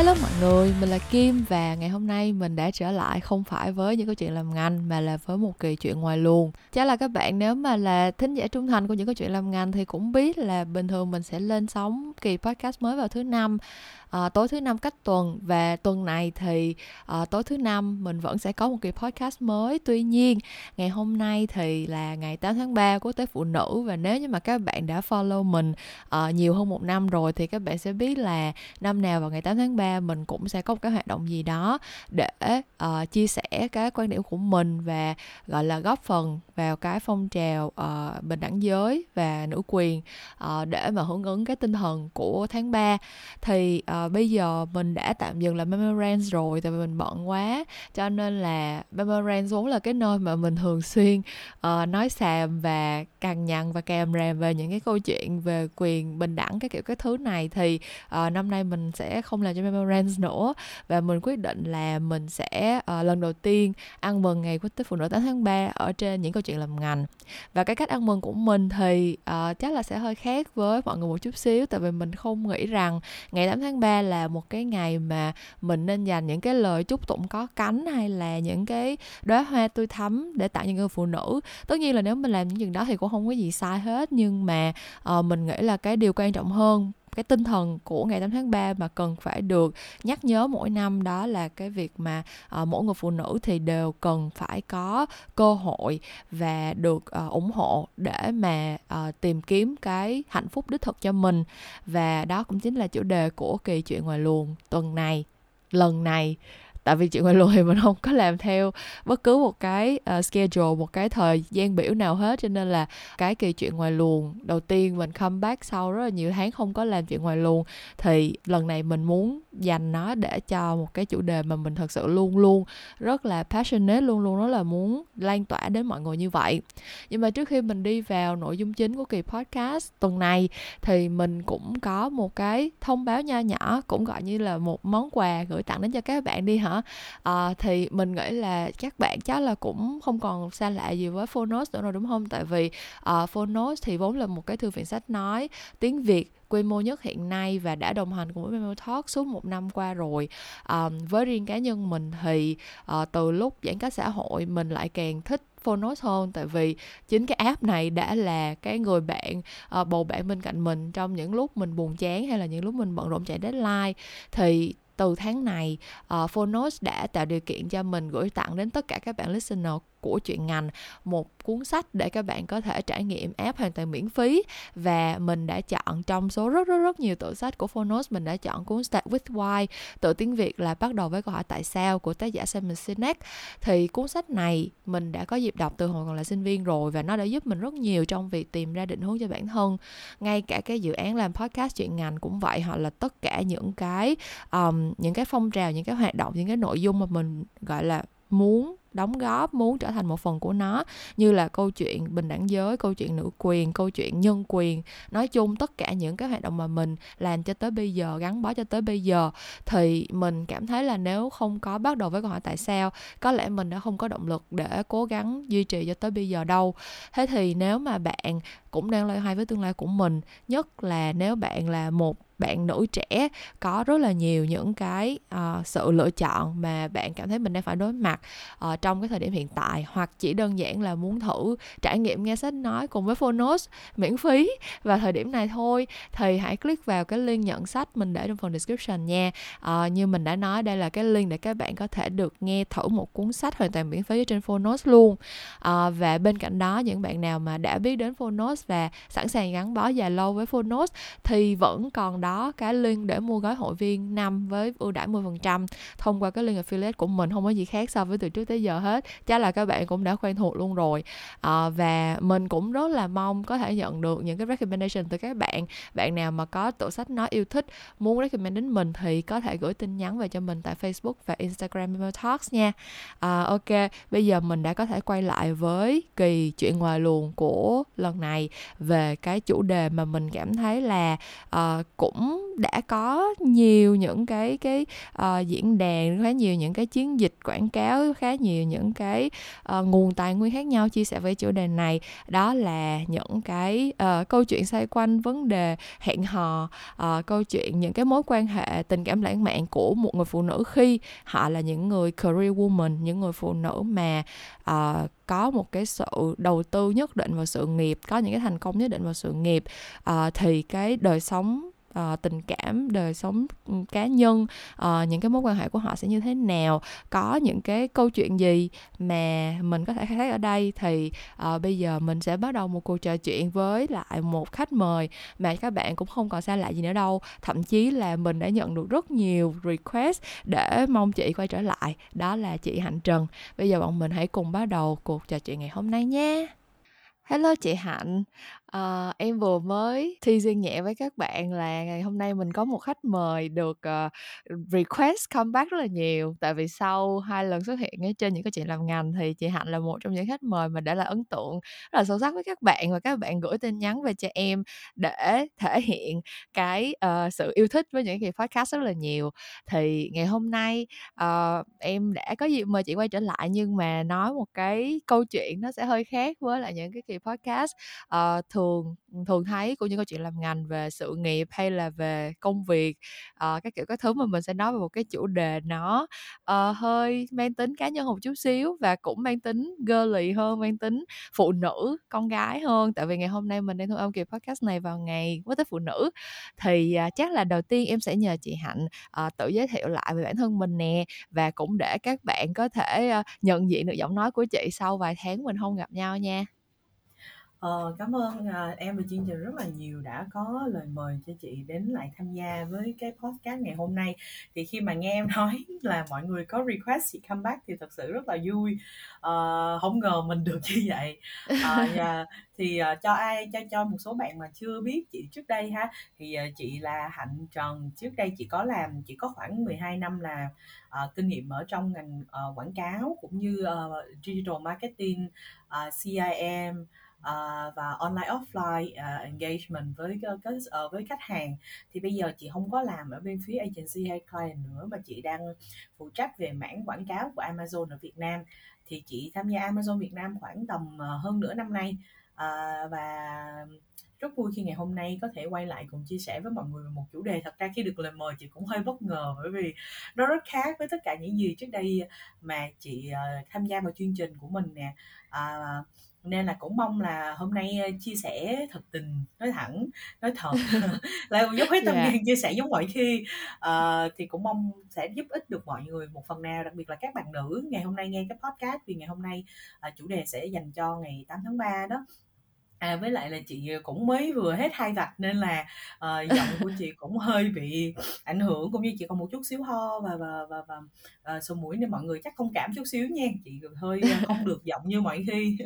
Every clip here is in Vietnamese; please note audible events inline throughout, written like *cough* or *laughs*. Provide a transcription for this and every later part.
Hello mọi người, mình là Kim và ngày hôm nay mình đã trở lại không phải với những câu chuyện làm ngành mà là với một kỳ chuyện ngoài luồng. Chắc là các bạn nếu mà là thính giả trung thành của những câu chuyện làm ngành thì cũng biết là bình thường mình sẽ lên sóng kỳ podcast mới vào thứ năm à, tối thứ năm cách tuần. Và tuần này thì à, tối thứ năm mình vẫn sẽ có một kỳ podcast mới. Tuy nhiên ngày hôm nay thì là ngày 8 tháng 3 quốc tế phụ nữ. Và nếu như mà các bạn đã follow mình à, nhiều hơn một năm rồi thì các bạn sẽ biết là năm nào vào ngày 8 tháng 3 mình cũng sẽ có một cái hoạt động gì đó để uh, chia sẻ cái quan điểm của mình và gọi là góp phần vào cái phong trào uh, bình đẳng giới và nữ quyền uh, để mà hưởng ứng cái tinh thần của tháng 3 thì uh, bây giờ mình đã tạm dừng làm Memorance rồi tại vì mình bận quá. Cho nên là Memorance vốn là cái nơi mà mình thường xuyên uh, nói xàm và cằn nhằn và kèm rèm về những cái câu chuyện về quyền bình đẳng cái kiểu cái thứ này. Thì uh, năm nay mình sẽ không làm cho Memorance nữa và mình quyết định là mình sẽ uh, lần đầu tiên ăn mừng ngày quốc tế phụ nữ 8 tháng 3 ở trên những câu chuyện làm ngành. Và cái cách ăn mừng của mình thì uh, chắc là sẽ hơi khác với mọi người một chút xíu tại vì mình không nghĩ rằng ngày 8 tháng 3 là một cái ngày mà mình nên dành những cái lời chúc tụng có cánh hay là những cái đóa hoa tươi thắm để tặng những người phụ nữ. Tất nhiên là nếu mình làm những chuyện đó thì cũng không có gì sai hết nhưng mà uh, mình nghĩ là cái điều quan trọng hơn cái tinh thần của ngày 8 tháng 3 mà cần phải được nhắc nhớ mỗi năm đó là cái việc mà uh, mỗi người phụ nữ thì đều cần phải có cơ hội và được uh, ủng hộ để mà uh, tìm kiếm cái hạnh phúc đích thực cho mình. Và đó cũng chính là chủ đề của kỳ chuyện ngoài luồng tuần này lần này tại vì chuyện ngoài luồng *laughs* thì mình không có làm theo bất cứ một cái uh, schedule một cái thời gian biểu nào hết. Cho nên là cái kỳ chuyện ngoài luồng đầu tiên mình comeback sau rất là nhiều tháng không có làm chuyện ngoài luồng thì lần này mình muốn dành nó để cho một cái chủ đề mà mình thật sự luôn luôn rất là passionate luôn luôn đó là muốn lan tỏa đến mọi người như vậy. Nhưng mà trước khi mình đi vào nội dung chính của kỳ podcast tuần này thì mình cũng có một cái thông báo nho nhỏ cũng gọi như là một món quà gửi tặng đến cho các bạn đi hả? À, thì mình nghĩ là các bạn chắc là cũng không còn xa lạ gì với Phonos nữa rồi đúng không? Tại vì uh, Phonos thì vốn là một cái thư viện sách nói tiếng Việt quy mô nhất hiện nay và đã đồng hành cùng với Memo Talk suốt một năm qua rồi. À, với riêng cá nhân mình thì à, từ lúc giãn cách xã hội mình lại càng thích Phonos hơn. Tại vì chính cái app này đã là cái người bạn à, bầu bạn bên cạnh mình trong những lúc mình buồn chán hay là những lúc mình bận rộn chạy deadline. Thì từ tháng này uh, Phonos đã tạo điều kiện cho mình gửi tặng đến tất cả các bạn listener của chuyện ngành một cuốn sách để các bạn có thể trải nghiệm app hoàn toàn miễn phí. Và mình đã chọn trong số rất rất rất nhiều tựa sách của Phonos mình đã chọn cuốn Start with Why tựa tiếng Việt là bắt đầu với câu hỏi tại sao của tác giả Simon Sinek. Thì cuốn sách này mình đã có dịp đọc từ hồi còn là sinh viên rồi và nó đã giúp mình rất nhiều trong việc tìm ra định hướng cho bản thân. Ngay cả cái dự án làm podcast chuyện ngành cũng vậy hoặc là tất cả những cái um, những cái phong trào những cái hoạt động những cái nội dung mà mình gọi là muốn đóng góp muốn trở thành một phần của nó, như là câu chuyện bình đẳng giới, câu chuyện nữ quyền, câu chuyện nhân quyền. Nói chung tất cả những cái hoạt động mà mình làm cho tới bây giờ, gắn bó cho tới bây giờ, thì mình cảm thấy là nếu không có bắt đầu với câu hỏi tại sao, có lẽ mình đã không có động lực để cố gắng duy trì cho tới bây giờ đâu. Thế thì nếu mà bạn cũng đang loay hoay với tương lai của mình, nhất là nếu bạn là một bạn nữ trẻ có rất là nhiều những cái uh, sự lựa chọn mà bạn cảm thấy mình đang phải đối mặt uh, trong cái thời điểm hiện tại. Hoặc chỉ đơn giản là muốn thử trải nghiệm nghe sách nói cùng với Phonos miễn phí. Vào thời điểm này thôi thì hãy click vào cái link nhận sách mình để trong phần description nha. Uh, như mình đã nói đây là cái link để các bạn có thể được nghe thử một cuốn sách hoàn toàn miễn phí trên Phonos luôn. Uh, và bên cạnh đó những bạn nào mà đã biết đến Phonos và sẵn sàng gắn bó dài lâu với Phonos thì vẫn còn đó đó cái link để mua gói hội viên năm với ưu đãi 10% thông qua cái link affiliate của mình không có gì khác so với từ trước tới giờ hết. Chắc là các bạn cũng đã quen thuộc luôn rồi. À, và mình cũng rất là mong có thể nhận được những cái recommendation từ các bạn. Bạn nào mà có tủ sách nói yêu thích muốn recommend đến mình thì có thể gửi tin nhắn về cho mình tại Facebook và Instagram Memo Talks nha. À, ok bây giờ mình đã có thể quay lại với kỳ chuyện ngoài luồng của lần này về cái chủ đề mà mình cảm thấy là uh, cũng cũng đã có nhiều những cái cái uh, diễn đàn khá nhiều những cái chiến dịch quảng cáo khá nhiều những cái uh, nguồn tài nguyên khác nhau chia sẻ về chủ đề này. Đó là những cái uh, câu chuyện xoay quanh vấn đề hẹn hò uh, câu chuyện những cái mối quan hệ tình cảm lãng mạn của một người phụ nữ khi họ là những người career woman những người phụ nữ mà uh, có một cái sự đầu tư nhất định vào sự nghiệp có những cái thành công nhất định vào sự nghiệp. Uh, thì cái đời sống uh, tình cảm đời sống ừ, cá nhân uh, những cái mối quan hệ của họ sẽ như thế nào có những cái câu chuyện gì mà mình có thể khai thác ở đây thì uh, bây giờ mình sẽ bắt đầu một cuộc trò chuyện với lại một khách mời mà các bạn cũng không còn xa lạ gì nữa đâu. Thậm chí là mình đã nhận được rất nhiều request để mong chị quay trở lại đó là chị hạnh trần. Bây giờ bọn mình hãy cùng bắt đầu cuộc trò chuyện ngày hôm nay nhé Hello chị Hạnh, à, em vừa mới thi riêng nhẹ với các bạn là ngày hôm nay mình có một khách mời được uh, request comeback rất là nhiều. Tại vì sau hai lần xuất hiện ở trên những cái chuyện làm ngành thì chị Hạnh là một trong những khách mời mà đã là ấn tượng rất là sâu sắc với các bạn và các bạn gửi tin nhắn về cho em để thể hiện cái uh, sự yêu thích với những kỳ podcast rất là nhiều. Thì ngày hôm nay uh, em đã có dịp mời chị quay trở lại nhưng mà nói một cái câu chuyện nó sẽ hơi khác với lại những cái kỳ podcast. Uh, thường thường thường thấy của những câu chuyện làm ngành về sự nghiệp hay là về công việc uh, các kiểu các thứ mà mình sẽ nói về một cái chủ đề nó uh, hơi mang tính cá nhân một chút xíu và cũng mang tính girly hơn mang tính phụ nữ con gái hơn. Tại vì ngày hôm nay mình đang thu âm kỳ podcast này vào ngày quốc tế phụ nữ. Thì uh, chắc là đầu tiên em sẽ nhờ chị hạnh uh, tự giới thiệu lại về bản thân mình nè và cũng để các bạn có thể uh, nhận diện được giọng nói của chị sau vài tháng mình không gặp nhau nha. Ờ, cảm ơn à, em và chương trình rất là nhiều đã có lời mời cho chị đến lại tham gia với cái podcast ngày hôm nay. Thì khi mà nghe em *laughs* nói là mọi người có request chị come back thì thật sự rất là vui. Ờ, không ngờ mình được như vậy. Ờ, và, *laughs* thì uh, cho ai cho cho một số bạn mà chưa biết chị trước đây ha thì uh, chị là Hạnh Trần. Trước đây chị có làm chị có khoảng 12 năm là uh, kinh nghiệm ở trong ngành uh, quảng cáo cũng như uh, digital marketing uh, CIM uh, và online offline uh, engagement với ờ, các uh, với khách hàng. Thì bây giờ chị không có làm ở bên phía agency hay client nữa mà chị đang phụ trách về mảng quảng cáo của Amazon ở Việt Nam. Thì chị tham gia Amazon Việt Nam khoảng tầm uh, hơn nửa năm nay. Uh, và rất vui khi ngày hôm nay có thể quay lại cùng chia sẻ với mọi người về một chủ đề. Thật ra khi được lời mời chị cũng hơi bất ngờ bởi vì nó rất khác với tất cả những gì trước đây mà chị uh, tham gia vào chương trình của mình nè. Uh, nên là cũng mong là hôm nay chia sẻ thật tình nói thẳng nói thật. *laughs* Lại dốc hết tâm yeah. chia sẻ giống mọi khi. Uh, thì cũng mong sẽ giúp ích được mọi người một phần nào đặc biệt là các bạn nữ ngày hôm nay nghe cái podcast vì ngày hôm nay uh, chủ đề sẽ dành cho ngày 8 tháng 3 đó À, với lại là chị ờ, cũng mới vừa hết hai vạch nên là uh, giọng của chị cũng hơi bị ảnh hưởng cũng như chị còn một chút xíu ho và và và, và uh, sổ mũi nên mọi người chắc thông cảm chút xíu nha. Chị hơi không được giọng như mọi khi.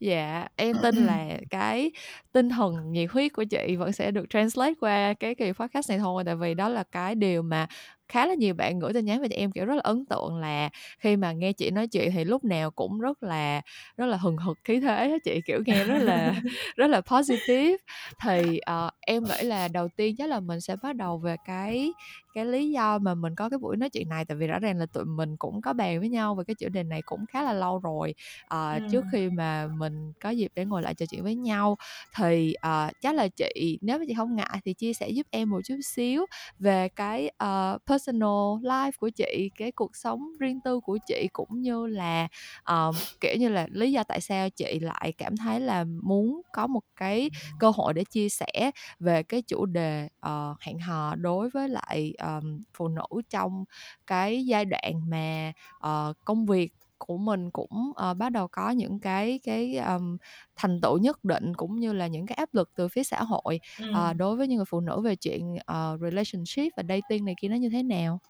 Dạ em tin là cái tinh thần nhiệt huyết của chị vẫn sẽ được translate qua cái kỳ podcast này thôi tại vì đó là cái điều mà khá là nhiều bạn gửi tin nhắn về cho em kiểu rất là ấn tượng là khi mà nghe chị nói chuyện thì lúc nào cũng rất là rất là hừng hực khí thế đó chị kiểu nghe rất là *laughs* rất là positive thì uh, em nghĩ là đầu tiên chắc là mình sẽ bắt đầu về cái cái lý do mà mình có cái buổi nói chuyện này tại vì rõ ràng là tụi mình cũng có bàn với nhau về cái chủ đề này cũng khá là lâu rồi uh, ừ. trước khi mà mình có dịp để ngồi lại trò chuyện với nhau thì uh, chắc là chị nếu mà chị không ngại thì chia sẻ giúp em một chút xíu về cái uh, personal life của chị cái cuộc sống riêng tư của chị cũng như là um, kiểu như là lý do tại sao chị lại cảm thấy là muốn có một cái cơ hội để chia sẻ về cái chủ đề uh, hẹn hò đối với lại um, phụ nữ trong cái giai đoạn mà uh, công việc của mình cũng uh, bắt đầu có những cái cái um, thành tựu nhất định cũng như là những cái áp lực từ phía xã hội ừ. uh, đối với những người phụ nữ về chuyện uh, relationship và dating này kia nó như thế nào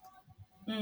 Ừ,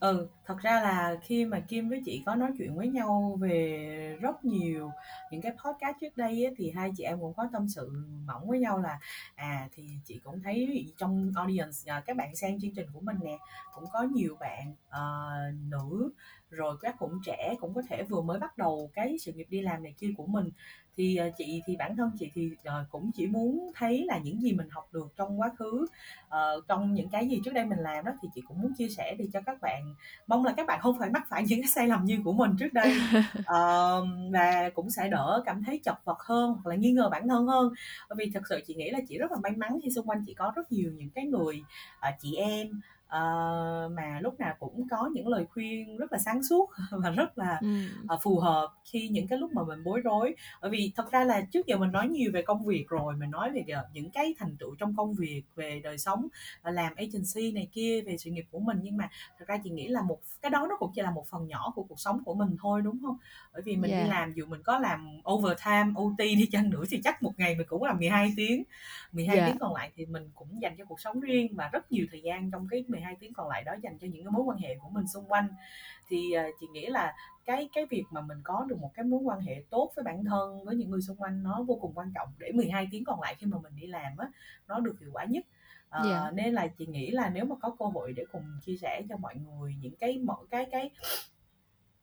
ừ, thật ra là khi mà Kim với chị có nói chuyện với nhau về rất nhiều những cái podcast trước đây ấy, thì hai chị em cũng có tâm sự mỏng với nhau là à thì chị cũng thấy trong audience à, các bạn xem chương trình của mình nè cũng có nhiều bạn uh, nữ rồi các cũng trẻ cũng có thể vừa mới bắt đầu cái sự nghiệp đi làm này kia của mình. Thì uh, chị thì bản thân chị thì uh, cũng chỉ muốn thấy là những gì mình học được trong quá khứ uh, trong những cái gì trước đây mình làm đó thì chị cũng muốn chia sẻ để cho các bạn. Mong là các bạn không phải mắc phải những cái sai lầm như của mình trước đây. Uh, *laughs* và cũng sẽ đỡ cảm thấy chật vật hơn hoặc là nghi ngờ bản thân hơn. Bởi vì thật sự chị nghĩ là chị rất là may mắn khi xung quanh chị có rất nhiều những cái người uh, chị em uh, mà lúc nào cũng có những lời khuyên rất là sáng suốt *laughs* và rất là ừ. uh, phù hợp khi những cái lúc mà mình bối rối bởi vì thật ra là trước giờ mình nói nhiều về công việc rồi mình nói về những cái thành tựu trong công việc về đời sống và làm agency này kia về sự nghiệp của mình nhưng mà thật ra chị nghĩ là một cái đó nó cũng chỉ là một phần nhỏ của cuộc sống của mình thôi đúng không bởi vì mình yeah. đi làm dù mình có làm overtime OT đi chăng nữa thì chắc một ngày mình cũng làm 12 tiếng 12 yeah. tiếng còn lại thì mình cũng dành cho cuộc sống riêng và rất nhiều thời gian trong cái 12 tiếng còn lại đó dành cho những cái mối quan hệ của mình xung quanh thì uh, chị nghĩ là cái cái việc mà mình có được một cái mối quan hệ tốt với bản thân với những người xung quanh nó vô cùng quan trọng để 12 tiếng còn lại khi mà mình đi làm á nó được hiệu quả nhất yeah. Dạ. nên là chị nghĩ là nếu mà có cơ hội để cùng chia sẻ cho mọi người những cái mọi cái cái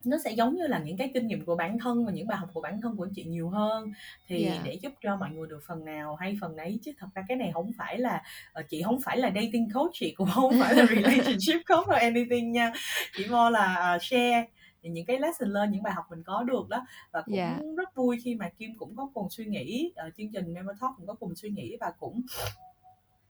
nó sẽ giống như là những cái kinh nghiệm của bản thân và những bài học của bản thân của chị nhiều hơn thì yeah. Dạ. để giúp cho mọi người được phần nào hay phần ấy chứ thật ra cái này không phải là uh, chị không phải là dating coach chị cũng không phải là *laughs* relationship coach or anything nha chỉ more là uh, share những cái lesson learn những bài học mình có được đó và cũng yeah. Dạ. rất vui khi mà Kim cũng có cùng suy nghĩ uh, chương trình Memo Talk cũng có cùng suy nghĩ và cũng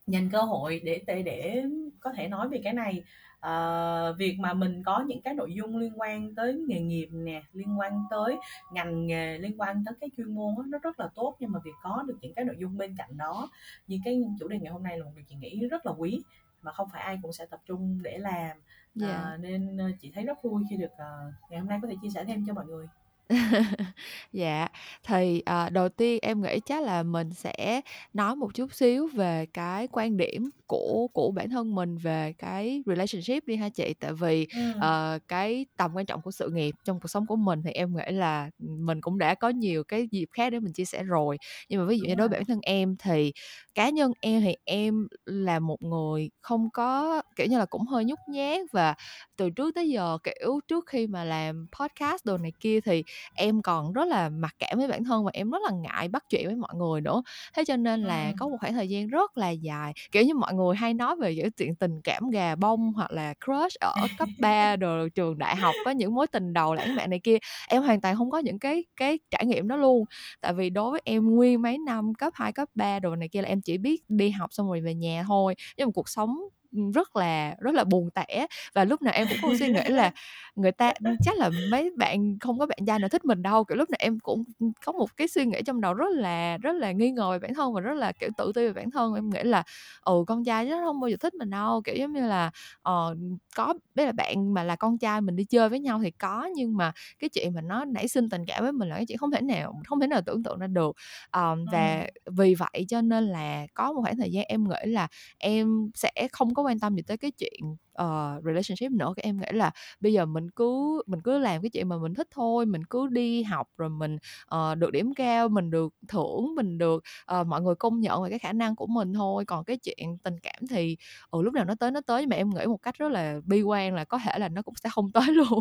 dành cơ hội để để để có thể nói về cái này uh, việc mà mình có những cái nội dung liên quan tới nghề nghiệp nè liên quan tới ngành nghề liên quan tới cái chuyên môn đó, nó rất là tốt nhưng mà việc có được những cái nội dung bên cạnh đó như cái chủ đề ngày hôm nay là một điều chị nghĩ rất là quý mà không phải ai cũng sẽ tập trung để làm yeah. Dạ. uh, nên chị thấy rất vui khi được uh, ngày hôm nay có thể chia sẻ thêm cho mọi người *laughs* Dạ, thì, ờ, đầu tiên em nghĩ chắc là mình sẽ nói một chút xíu về cái quan điểm của của bản thân mình về cái relationship đi ha chị. Tại vì, Ừm. ờ, cái tầm quan trọng của sự nghiệp trong cuộc sống của mình thì em nghĩ là, mình cũng đã có nhiều cái dịp khác để mình chia sẻ rồi. Nhưng mà ví dụ như đối với bản thân em thì cá nhân em thì em là một người không có kiểu như là, cũng hơi nhút nhát và từ trước tới giờ, kiểu, trước khi mà làm podcast đồ này kia thì em còn rất là mặc cảm với bản thân và em rất là ngại bắt chuyện với mọi người nữa thế cho nên là ừ. có một khoảng thời gian rất là dài kiểu như mọi người hay nói về những chuyện tình cảm gà bông hoặc là crush ở cấp 3 rồi *laughs* trường đại học có những mối tình đầu lãng mạn này kia em hoàn toàn không có những cái cái trải nghiệm đó luôn tại vì đối với em nguyên mấy năm cấp 2, cấp 3 đồ này kia là em chỉ biết đi học xong rồi về nhà thôi nhưng mà cuộc sống rất là rất là buồn tẻ. Và lúc nào em cũng có suy nghĩ là *laughs* người ta chắc là mấy bạn không có bạn trai nào thích mình đâu. Kiểu lúc nào em cũng có một cái suy nghĩ trong đầu rất là rất là nghi ngờ về bản thân và rất là kiểu tự ti về bản thân. Em nghĩ là ừ con trai nó không bao giờ thích mình đâu. Kiểu giống như là uh, có biết là bạn mà là con trai mình đi chơi với nhau thì có nhưng mà cái chuyện mà nó nảy sinh tình cảm với mình là cái chuyện không thể nào không thể nào tưởng tượng ra được. Um, và vì vậy cho nên là có một khoảng thời gian em nghĩ là em sẽ không có quan tâm gì tới cái chuyện uh, relationship nữa. Các em nghĩ là bây giờ mình cứ mình cứ làm cái chuyện mà mình thích thôi mình cứ đi học rồi mình uh, được điểm cao mình được thưởng mình được uh, mọi người công nhận về cái khả năng của mình thôi. Còn cái chuyện tình cảm thì ừ, lúc nào nó tới nó tới. Nhưng mà em nghĩ một cách rất là bi quan là có thể là nó cũng sẽ không tới *laughs* luôn.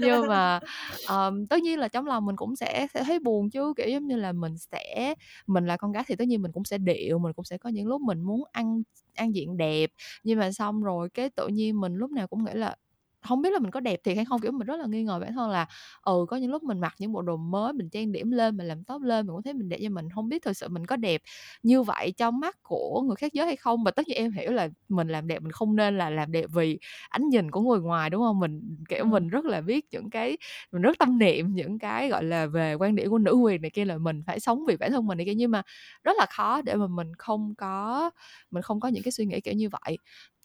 Nhưng mà um, tất nhiên là trong lòng mình cũng sẽ sẽ thấy buồn chứ kiểu giống như là mình sẽ mình là con gái thì tất nhiên mình cũng sẽ điệu mình cũng sẽ có những lúc mình muốn ăn ăn diện đẹp. Nhưng mà xong rồi cái tự nhiên mình lúc nào cũng nghĩ là không biết là mình có đẹp thiệt hay không kiểu mình rất là nghi ngờ bản thân là ừ có những lúc mình mặc những bộ đồ mới mình trang điểm lên mình làm tóc lên mình cũng thấy mình đẹp nhưng mình không biết thực sự mình có đẹp như vậy trong mắt của người khác giới hay không. Và tất nhiên em hiểu là mình làm đẹp mình không nên là làm đẹp vì ánh nhìn của người ngoài đúng không mình kiểu mình rất là biết những cái mình rất tâm niệm những cái gọi là về quan điểm của nữ quyền này kia là mình phải sống vì bản thân mình này kia. Nhưng mà rất là khó để mà mình không có mình không có những cái suy nghĩ kiểu như vậy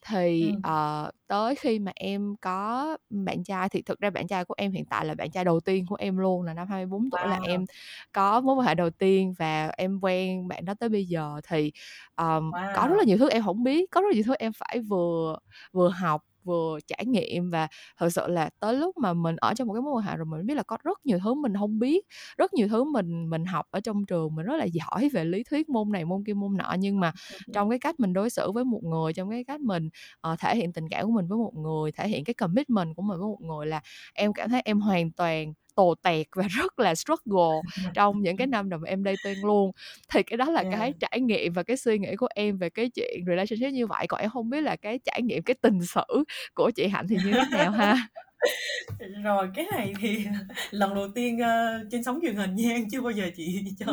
thì ừ. uh, tới khi mà em có bạn trai thì thực ra bạn trai của em hiện tại là bạn trai đầu tiên của em luôn là năm 24 tuổi wow. là em có mối quan hệ đầu tiên và em quen bạn đó tới bây giờ thì um, wow. có rất là nhiều thứ em không biết có rất là nhiều thứ em phải vừa vừa học vừa trải nghiệm và thật sự là tới lúc mà mình ở trong một cái mối quan hệ rồi mình biết là có rất nhiều thứ mình không biết rất nhiều thứ mình mình học ở trong trường mình rất là giỏi về lý thuyết môn này môn kia môn nọ. Nhưng mà trong cái cách mình đối xử với một người trong cái cách mình uh, thể hiện tình cảm của mình với một người thể hiện cái commitment của mình với một người là em cảm thấy em hoàn toàn tồ tẹt và *laughs* rất là struggle *laughs* trong những cái năm đầu mà em dating luôn. Thì cái đó là yeah. cái trải nghiệm và cái suy nghĩ của em về cái chuyện relationship như vậy. Còn em không biết là cái trải nghiệm cái tình sử của chị hạnh thì như thế nào ha rồi cái này thì *laughs* lần đầu tiên uh, trên sóng truyền hình nha *laughs* chưa bao giờ chị *laughs* cho.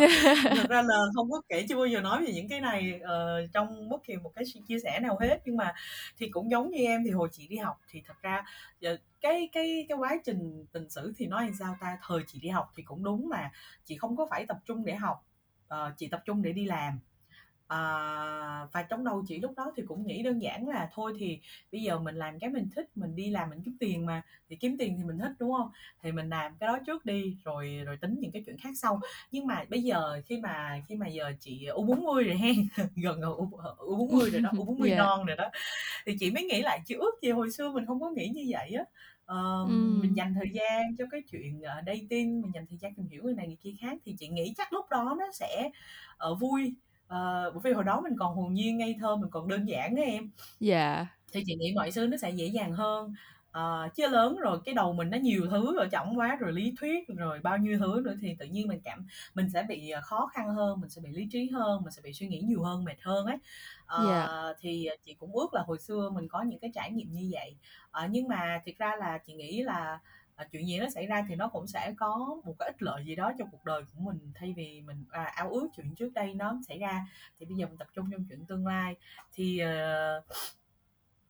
Thật ra là không có kể chưa bao giờ nói về những cái này uh, trong bất kỳ một cái chia sẻ nào hết. Nhưng mà thì cũng giống như em thì hồi chị đi học thì thật ra giờ cái cái cái quá trình tình sử thì nói sao ta? Thời chị đi học thì cũng đúng là chị không có phải tập trung để học uh, chị tập trung để đi làm à, và trong đầu chị lúc đó thì cũng nghĩ đơn giản là thôi thì bây giờ mình làm cái mình thích mình đi làm mình kiếm tiền mà. Thì kiếm tiền thì mình thích đúng không? Thì mình làm cái đó trước đi rồi rồi tính những cái chuyện khác sau. Nhưng mà bây giờ khi mà khi mà giờ chị u 40 rồi hen *laughs* gần gần u 40 rồi đó u 40 yeah. non rồi đó thì chị mới nghĩ lại chị ước gì hồi xưa mình không có nghĩ như vậy á. Uh, ừ. mình dành thời gian cho cái chuyện uh, dating mình dành thời gian tìm hiểu người này người kia khác thì chị nghĩ chắc lúc đó nó sẽ uh, vui uh, bởi vì hồi đó mình còn hồn nhiên ngây thơ mình còn đơn giản á em dạ yeah. thì chị nghĩ mọi thứ nó sẽ dễ dàng hơn uh, chứ lớn rồi cái đầu mình nó nhiều thứ ở trọng quá rồi lý thuyết rồi bao nhiêu thứ nữa thì tự nhiên mình cảm mình sẽ bị khó khăn hơn mình sẽ bị lý trí hơn mình sẽ bị suy nghĩ nhiều hơn mệt hơn ấy uh, yeah. thì chị cũng ước là hồi xưa mình có những cái trải nghiệm như vậy uh, nhưng mà thiệt ra là chị nghĩ là à, chuyện gì nó xảy ra thì nó cũng sẽ có một cái ích lợi gì đó cho cuộc đời của mình thay vì mình à, ao ước chuyện trước đây nó xảy ra thì bây giờ mình tập trung trong chuyện tương lai thì uh,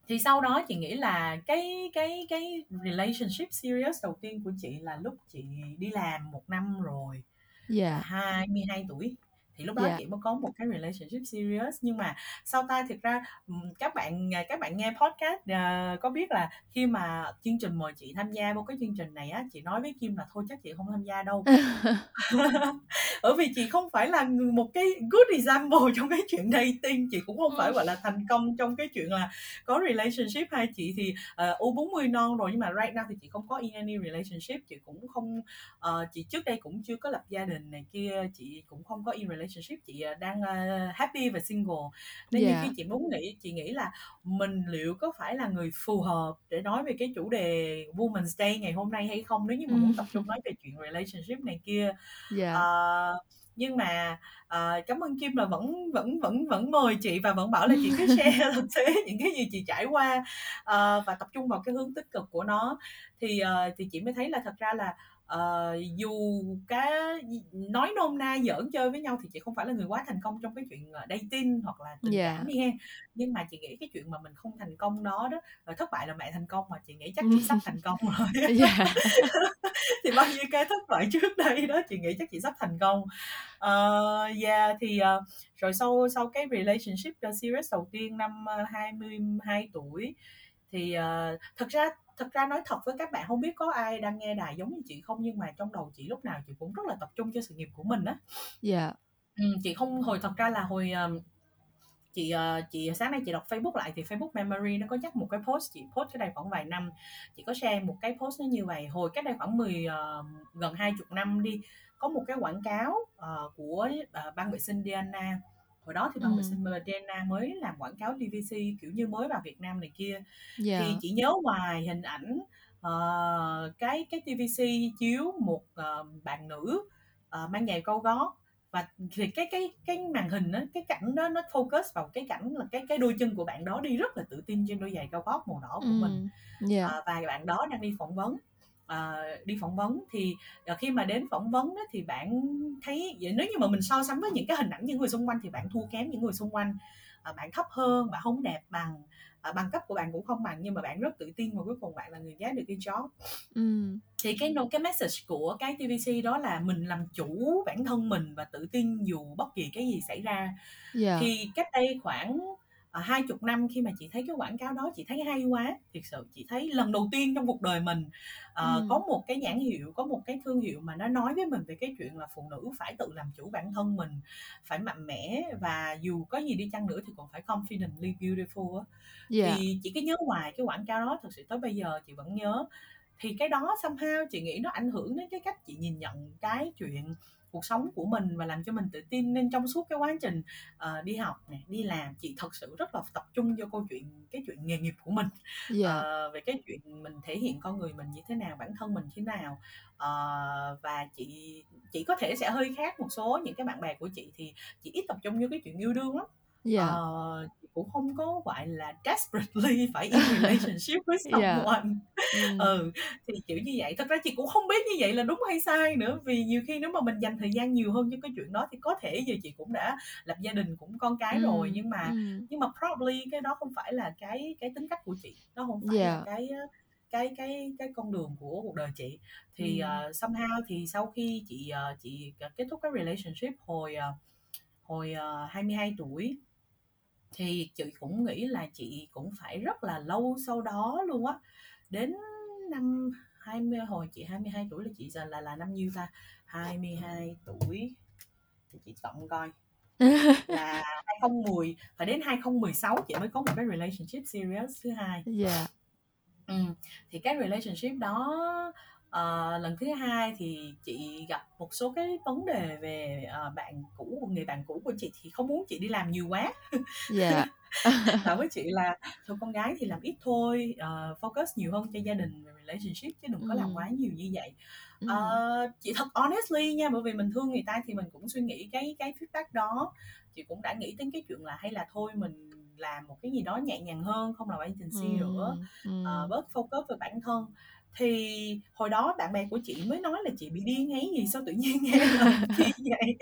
thì sau đó chị nghĩ là cái cái cái relationship serious đầu tiên của chị là lúc chị đi làm một năm rồi yeah. Dạ. 22 tuổi thì lúc đó yeah. Dạ. chị mới có một cái relationship serious. Nhưng mà sau tai thực ra các bạn à, các bạn nghe podcast uh, có biết là khi mà chương trình mời chị tham gia vào cái chương trình này á chị nói với Kim là thôi chắc chị không tham gia đâu. *laughs* *laughs* Bởi vì chị không phải là một cái good example trong cái chuyện dating. Chị cũng không phải gọi là thành công trong cái chuyện là có relationship hay chị thì uh, u 40 non rồi. Nhưng mà right now thì chị không có in any relationship. Chị cũng không uh, chị trước đây cũng chưa có lập gia đình này kia chị cũng không có in relationship relationship chị à, đang uh, happy và single nên yeah. như khi chị muốn nghĩ chị nghĩ là mình liệu có phải là người phù hợp để nói về cái chủ đề Women's Day ngày hôm nay hay không nếu như mà muốn tập trung nói về chuyện relationship này kia yeah. uh, nhưng mà uh, cảm ơn Kim là vẫn vẫn vẫn vẫn mời chị và vẫn bảo là chị cứ share *laughs* thực tế những cái gì chị trải qua uh, và tập trung vào cái hướng tích cực của nó thì uh, thì chị mới thấy là thật ra là uh, dù cái nói nôm na giỡn chơi với nhau thì chị không phải là người quá thành công trong cái chuyện ờ, dating hoặc là tình yeah. cảm đi ha nhưng mà chị nghĩ cái chuyện mà mình không thành công đó đó rồi thất bại là mẹ thành công mà chị nghĩ chắc chị sắp *laughs* thành công rồi yeah. *laughs* thì bao nhiêu cái thất bại trước đây đó chị nghĩ chắc chị sắp thành công uh, yeah thì uh, rồi sau sau cái relationship serious đầu tiên năm uh, 22 tuổi thì uh, thật ra thật ra nói thật với các bạn không biết có ai đang nghe đài giống như chị không nhưng mà trong đầu chị lúc nào chị cũng rất là tập trung cho sự nghiệp của mình á. Dạ. Yeah. ừ, chị không hồi thật ra là hồi uh, chị uh, chị sáng nay chị đọc Facebook lại thì Facebook Memory nó có nhắc một cái post chị post cái đây khoảng vài năm. Chị có share một cái post nó như vậy hồi cách đây khoảng 10 uh, gần hai chục năm đi có một cái quảng cáo uh, của uh, ban vệ sinh Diana hồi đó thì ban vệ sinh Moderna mới làm quảng cáo TVC kiểu như mới vào Việt Nam này kia yeah. thì dạ. chỉ nhớ hoài hình ảnh uh, cái cái TVC chiếu một uh, bạn nữ uh, mang giày câu gót và thì cái cái cái màn hình đó, cái cảnh đó nó focus vào cái cảnh là cái cái đôi chân của bạn đó đi rất là tự tin trên đôi giày cao gót màu đỏ của ừ. mình yeah. à, và bạn đó đang đi phỏng vấn uh, đi phỏng vấn thì uh, khi mà đến phỏng vấn đó, thì bạn thấy vậy nếu như mà mình so sánh với những cái hình ảnh những người xung quanh thì bạn thua kém những người xung quanh uh, bạn thấp hơn bạn không đẹp bằng uh, bằng cấp của bạn cũng không bằng nhưng mà bạn rất tự tin và cuối cùng bạn là người giá được cái job ừ. thì cái cái message của cái TVC đó là mình làm chủ bản thân mình và tự tin dù bất kỳ cái gì xảy ra yeah. thì cách đây khoảng hai chục năm khi mà chị thấy cái quảng cáo đó chị thấy hay quá thiệt sự chị thấy lần đầu tiên trong cuộc đời mình uh, ừ. có một cái nhãn hiệu có một cái thương hiệu mà nó nói với mình về cái chuyện là phụ nữ phải tự làm chủ bản thân mình phải mạnh mẽ và dù có gì đi chăng nữa thì cũng phải confidently beautiful á yeah. thì chị cứ nhớ hoài cái quảng cáo đó thật sự tới bây giờ chị vẫn nhớ thì cái đó somehow chị nghĩ nó ảnh hưởng đến cái cách chị nhìn nhận cái chuyện cuộc sống của mình và làm cho mình tự tin nên trong suốt cái quá trình uh, đi học này đi làm chị thật sự rất là tập trung vô câu chuyện cái chuyện nghề nghiệp của mình yeah. Dạ. uh, về cái chuyện mình thể hiện con người mình như thế nào bản thân mình như thế nào uh, và chị chị có thể sẽ hơi khác một số những cái bạn bè của chị thì chị ít tập trung vô cái chuyện yêu đương lắm yeah. Dạ. uh, cũng không có gọi là desperately *laughs* phải in relationship với *laughs* someone yeah. ừ. ừ thì kiểu như vậy thật ra chị cũng không biết như vậy là đúng hay sai nữa vì nhiều khi nếu mà mình dành thời gian nhiều hơn cho cái chuyện đó thì có thể giờ chị cũng đã lập gia đình cũng con cái ừ. rồi nhưng mà ừ. nhưng mà probably cái đó không phải là cái cái tính cách của chị nó không phải yeah. là cái cái cái cái con đường của cuộc đời chị thì ừ. uh, somehow thì sau khi chị uh, chị kết thúc cái relationship hồi uh, hồi uh, 22 tuổi thì chị cũng nghĩ là chị cũng phải rất là lâu sau đó luôn á đến năm 20 hồi chị 22 tuổi là chị giờ là là năm nhiêu ta 22 tuổi thì chị cộng coi *laughs* là 2010 phải đến 2016 chị mới có một cái relationship serious thứ hai. Dạ. Yeah. Ừ. Thì cái relationship đó uh, lần thứ hai thì chị gặp một số cái vấn đề về uh, bạn cũ người bạn cũ của chị thì không muốn chị đi làm nhiều quá. Yeah. *laughs* *laughs* bảo với chị là thôi con gái thì làm ít thôi uh, focus nhiều hơn cho gia đình và relationship chứ đừng có làm quá nhiều như vậy. Uh, chị thật honestly nha bởi vì mình thương người ta thì mình cũng suy nghĩ cái cái feedback đó. Chị cũng đã nghĩ đến cái chuyện là hay là thôi mình làm một cái gì đó nhẹ nhàng hơn không làm agency nữa uh, bớt focus về bản thân thì hồi đó bạn bè của chị mới nói là chị bị điên ấy gì sao tự nhiên nghe *laughs* là vậy?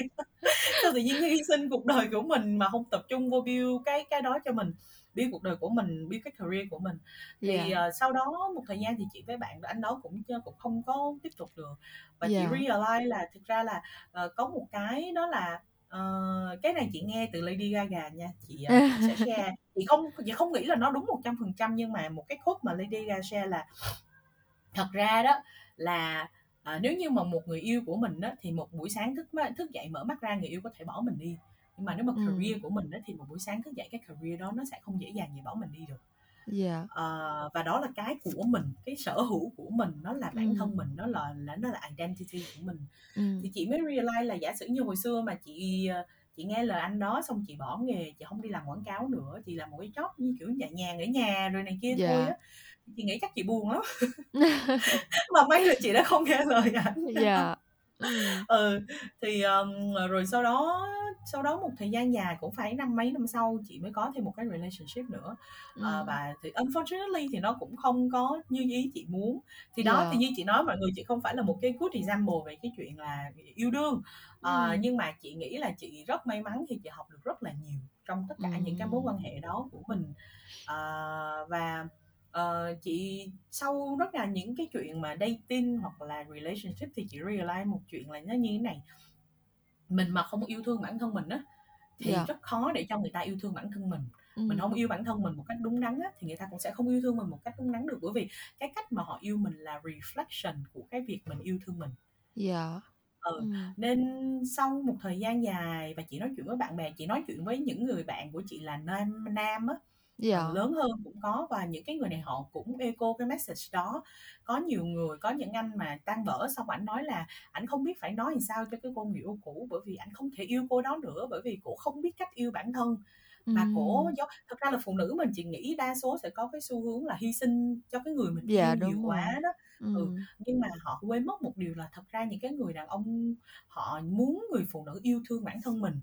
Sao tự nhiên hy sinh cuộc đời của mình mà không tập trung vô build cái cái đó cho mình build cuộc đời của mình build cái career của mình? Thì yeah. Uh, sau đó một thời gian thì chị với bạn anh đó cũng cũng không có tiếp tục được. Và yeah. chị realize là thực ra là uh, có một cái đó là Uh, cái này chị nghe từ Lady Gaga nha. Chị uh, sẽ *laughs* share. Chị không chị không nghĩ là nó đúng một trăm phần trăm nhưng mà một cái quote mà Lady Gaga share là thật ra đó là à, nếu như mà một người yêu của mình đó thì một buổi sáng thức thức dậy mở mắt ra người yêu có thể bỏ mình đi nhưng mà nếu mà ừ. career của mình đó thì một buổi sáng thức dậy cái career đó nó sẽ không dễ dàng gì bỏ mình đi được yeah. Dạ. à, và đó là cái của mình cái sở hữu của mình nó là bản ừ. thân mình nó là, là nó là identity của mình ừ. thì chị mới realize là giả sử như hồi xưa mà chị chị nghe lời anh đó xong chị bỏ nghề chị không đi làm quảng cáo nữa chị làm một cái job như kiểu nhẹ nhàng ở nhà rồi này kia yeah. thôi dạ. á chị nghĩ chắc chị buồn lắm *laughs* *laughs* mà may là chị đã không nghe lời anh dạ *laughs* ừ. ừ thì um, rồi sau đó sau đó một thời gian dài cũng phải năm mấy năm sau chị mới có thêm một cái relationship nữa ừ. à, và thì unfortunately thì nó cũng không có như ý chị muốn thì đó yeah. thì như chị nói mọi người chị không phải là một cái good example về cái chuyện là yêu đương à, ừ. nhưng mà chị nghĩ là chị rất may mắn khi chị học được rất là nhiều trong tất cả ừ. những cái mối quan hệ đó của mình à, và uh, chị sau rất là những cái chuyện mà dating hoặc là relationship thì chị realize một chuyện là nó như thế này mình mà không yêu thương bản thân mình á thì yeah. Dạ. rất khó để cho người ta yêu thương bản thân mình ừ. mình không yêu bản thân mình một cách đúng đắn á, thì người ta cũng sẽ không yêu thương mình một cách đúng đắn được bởi vì cái cách mà họ yêu mình là reflection của cái việc mình yêu thương mình yeah. Dạ. ừ. ừ. nên sau một thời gian dài và chị nói chuyện với bạn bè chị nói chuyện với những người bạn của chị là nam nam á yeah. lớn hơn cũng có và những cái người này họ cũng echo cái message đó có nhiều người có những anh mà tan vỡ xong ảnh nói là ảnh không biết phải nói làm sao cho cái cô người yêu cũ bởi vì ảnh không thể yêu cô đó nữa bởi vì cổ không biết cách yêu bản thân mà ừ. cổ do thật ra là phụ nữ mình chị nghĩ đa số sẽ có cái xu hướng là hy sinh cho cái người mình dạ, yêu nhiều quá đó ừ. ừ. nhưng mà họ quên mất một điều là thật ra những cái người đàn ông họ muốn người phụ nữ yêu thương bản thân mình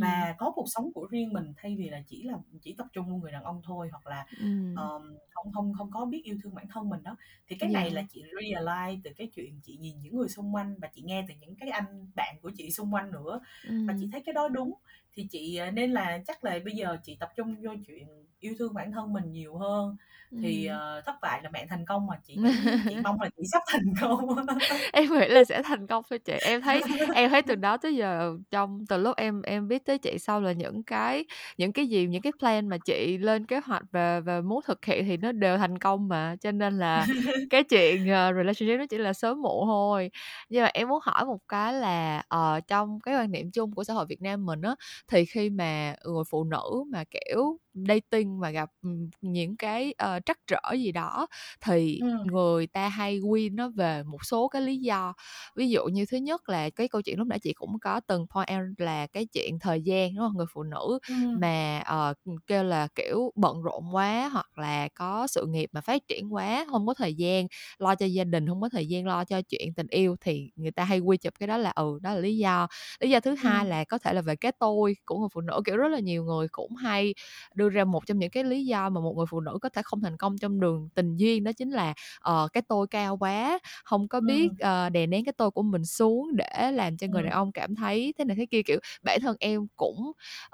và có cuộc sống của riêng mình thay vì là chỉ là chỉ tập trung vào người đàn ông thôi hoặc là Ừm. ờm, không không không có biết yêu thương bản thân mình đó. Thì cái này là chị realize từ cái chuyện chị nhìn những người xung quanh và chị nghe từ những cái anh bạn của chị xung quanh nữa và chị thấy cái đó đúng. Thì chị ờ, nên là chắc là bây giờ chị tập trung vô chuyện yêu thương bản thân mình nhiều hơn. Thì uh, thất bại là mẹ thành công mà chị *laughs* chị mong là chị sắp thành công. *laughs* Em nghĩ là sẽ thành công thôi chị. Em thấy em thấy từ đó tới giờ trong từ lúc em em biết tới chị sau là những cái những cái gì những cái plan mà chị lên kế hoạch và và muốn thực hiện thì nó đều thành công mà. Cho nên là *laughs* cái chuyện uh, relationship nó chỉ là sớm muộn thôi. Nhưng mà em muốn hỏi một cái là uh, trong cái quan niệm chung của xã hội Việt Nam mình á thì khi mà người phụ nữ mà kiểu dating mà gặp những cái uh, trắc trở gì đó thì ừ. người ta hay quy nó về một số cái lý do ví dụ như thứ nhất là cái câu chuyện lúc nãy chị cũng có từng point là cái chuyện thời gian đúng không người phụ nữ ừ. mà uh, kêu là kiểu bận rộn quá hoặc là có sự nghiệp mà phát triển quá không có thời gian lo cho gia đình không có thời gian lo cho chuyện tình yêu thì người ta hay quy chụp cái đó là ừ đó là lý do lý do thứ ừ. hai là có thể là về cái tôi của người phụ nữ kiểu rất là nhiều người cũng hay đưa ra một trong những cái lý do mà một người phụ nữ có thể không thành công trong đường tình duyên đó chính là uh, cái tôi cao quá không có biết uh, đè nén cái tôi của mình xuống để làm cho người đàn ông cảm thấy thế này thế kia kiểu bản thân em cũng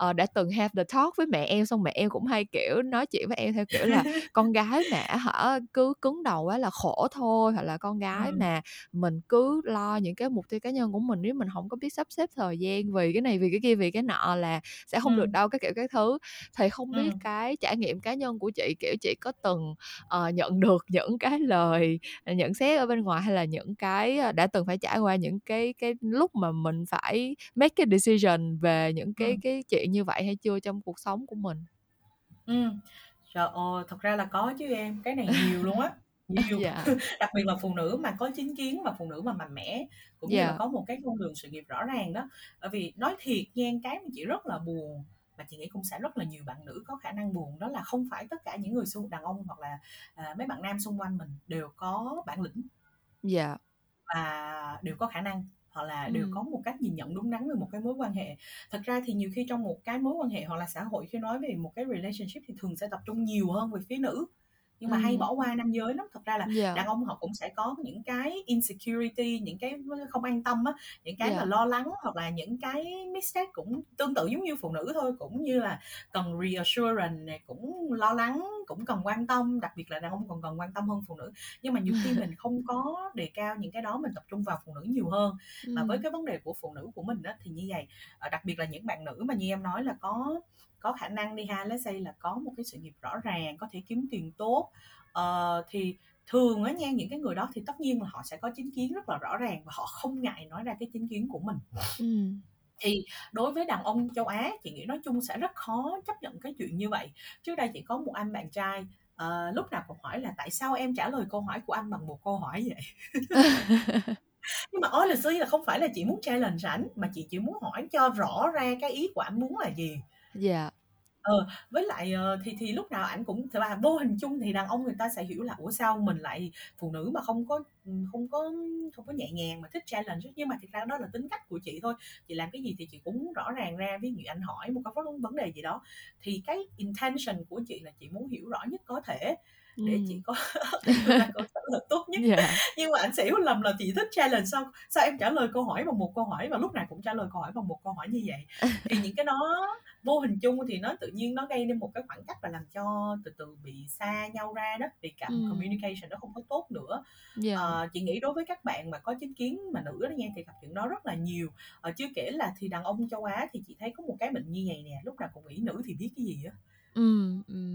uh, đã từng have the talk với mẹ em xong mẹ em cũng hay kiểu nói chuyện với em theo kiểu là *laughs* con gái mà hả cứ cứng đầu quá là khổ thôi hoặc là con gái mà mình cứ lo những cái mục tiêu cá nhân của mình nếu mình không có biết sắp xếp thời gian vì cái này vì cái kia vì cái nọ là sẽ không được đâu cái kiểu cái thứ. Thì không biết cái trải nghiệm cá nhân của chị kiểu chị có từng uh, nhận được *laughs* những cái lời nhận xét ở bên ngoài hay là những cái đã từng phải trải qua những cái cái lúc mà mình phải make cái decision về những cái ừ. cái chuyện như vậy hay chưa trong cuộc sống của mình? Ừ trời ơi thật ra là có chứ em cái này nhiều luôn á. *laughs* Nhiều. Dạ. *laughs* đặc biệt là phụ nữ mà có chính kiến và phụ nữ mà mạnh mẽ cũng như là có một cái con đường sự nghiệp rõ ràng đó. Bởi vì nói thiệt nha cái mà chị rất là buồn mà chị nghĩ cũng sẽ rất là nhiều bạn nữ có khả năng buồn đó là không phải tất cả những người xung đàn ông hoặc là à, mấy bạn nam xung quanh mình đều có bản lĩnh. Dạ. Và đều có khả năng hoặc là ừ. đều có một cách nhìn nhận đúng đắn về một cái mối quan hệ. Thật ra thì nhiều khi trong một cái mối quan hệ hoặc là xã hội khi nói về một cái relationship thì thường sẽ tập trung nhiều hơn về phía nữ nhưng mà ừ. hay bỏ qua nam giới lắm thật ra là yeah. đàn ông họ cũng sẽ có những cái insecurity những cái không an tâm á những cái yeah. là lo lắng hoặc là những cái mistake cũng tương tự giống như phụ nữ thôi cũng như là cần reassurance này cũng lo lắng cũng cần quan tâm đặc biệt là đàn ông còn cần quan tâm hơn phụ nữ. Nhưng mà nhiều khi *laughs* mình không có đề cao những cái đó mình tập trung vào phụ nữ nhiều hơn. Mà với cái vấn đề của phụ nữ của mình đó thì như vậy ờ, đặc biệt là những bạn nữ mà như em nói là có có khả năng đi ha let's say là có một cái sự nghiệp rõ ràng có thể kiếm tiền tốt uh, thì thường á nha những cái người đó thì tất nhiên là họ sẽ có chính kiến rất là rõ ràng và họ không ngại nói ra cái chính kiến của mình. Ừ. thì đối với đàn ông châu Á chị nghĩ nói chung sẽ rất khó chấp nhận cái chuyện như vậy. Trước đây chị có một anh bạn trai uh, lúc nào cũng hỏi là tại sao em trả lời câu hỏi của anh bằng một câu hỏi vậy? *laughs* Nhưng mà honestly là không phải là chị muốn challenge ảnh mà chị chỉ muốn hỏi cho rõ ra cái ý của anh muốn là gì. Dạ. Ờ, với lại, ờ, thì thì lúc nào ảnh cũng và vô hình chung thì đàn ông người ta sẽ hiểu là "Ủa, sao mình lại phụ nữ mà không có, không có không có nhẹ nhàng mà thích challenge Nhưng mà thực ra đó là tính cách của chị thôi, chị làm cái gì thì chị cũng muốn rõ ràng ra. Ví dụ anh hỏi một cái vấn vấn đề gì đó, thì cái intention của chị là chị muốn hiểu rõ nhất có thể để chị có câu trả lời tốt nhất. Dạ. nhưng mà anh sẽ hiểu lầm là chị thích challenge sao sao em trả lời câu hỏi bằng một câu hỏi và lúc nào cũng trả lời câu hỏi bằng một câu hỏi như vậy thì những cái đó vô hình chung thì nó tự nhiên nó gây nên một cái khoảng cách và làm cho từ từ bị xa nhau ra đó vì cả mm. communication nó không có tốt nữa yeah. Dạ. à, chị nghĩ đối với các bạn mà có chính kiến mà nữ đó nha thì gặp chuyện đó rất là nhiều à, chưa kể là thì đàn ông châu Á thì chị thấy có một cái bệnh như vậy nè lúc nào cũng nghĩ nữ thì biết cái gì á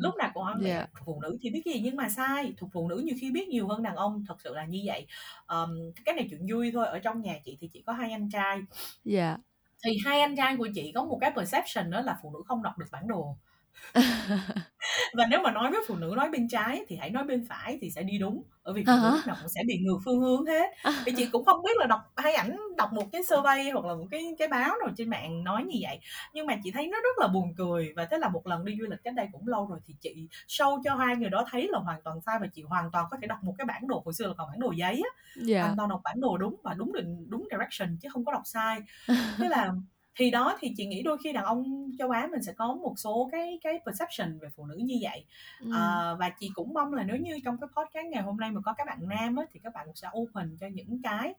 Lúc nào cũng hỏi yeah. phụ nữ thì biết cái gì nhưng mà sai, thuộc phụ nữ nhiều khi biết nhiều hơn đàn ông, thật sự là như vậy. Ờm, cái này chuyện vui thôi, ở trong nhà chị thì chỉ có hai anh trai. Dạ. Thì hai anh trai của chị có một cái perception đó là phụ nữ không đọc được bản đồ. *laughs* và nếu mà nói với phụ nữ nói bên trái thì hãy nói bên phải thì sẽ đi đúng. Bởi vì phụ nữ lúc nào cũng sẽ bị ngược phương hướng hết. Thì chị cũng không biết là đọc hay ảnh đọc một cái survey hoặc là một cái cái báo nào trên mạng nói như vậy. Nhưng mà chị thấy nó rất là buồn cười. Và thế là một lần đi du lịch cách đây cũng lâu rồi thì chị show cho hai người đó thấy là hoàn toàn sai và chị hoàn toàn có thể đọc một cái bản đồ. Hồi xưa là còn bản đồ giấy á. Yeah. Dạ. hoàn toàn đọc bản đồ đúng và đúng định đúng direction chứ không có đọc sai. Thế là thì đó thì chị nghĩ đôi khi đàn ông châu Á mình sẽ có một số cái cái perception về phụ nữ như vậy ừ. à, và chị cũng mong là nếu như trong cái podcast ngày hôm nay mà có các bạn nam á, thì các bạn sẽ open cho những cái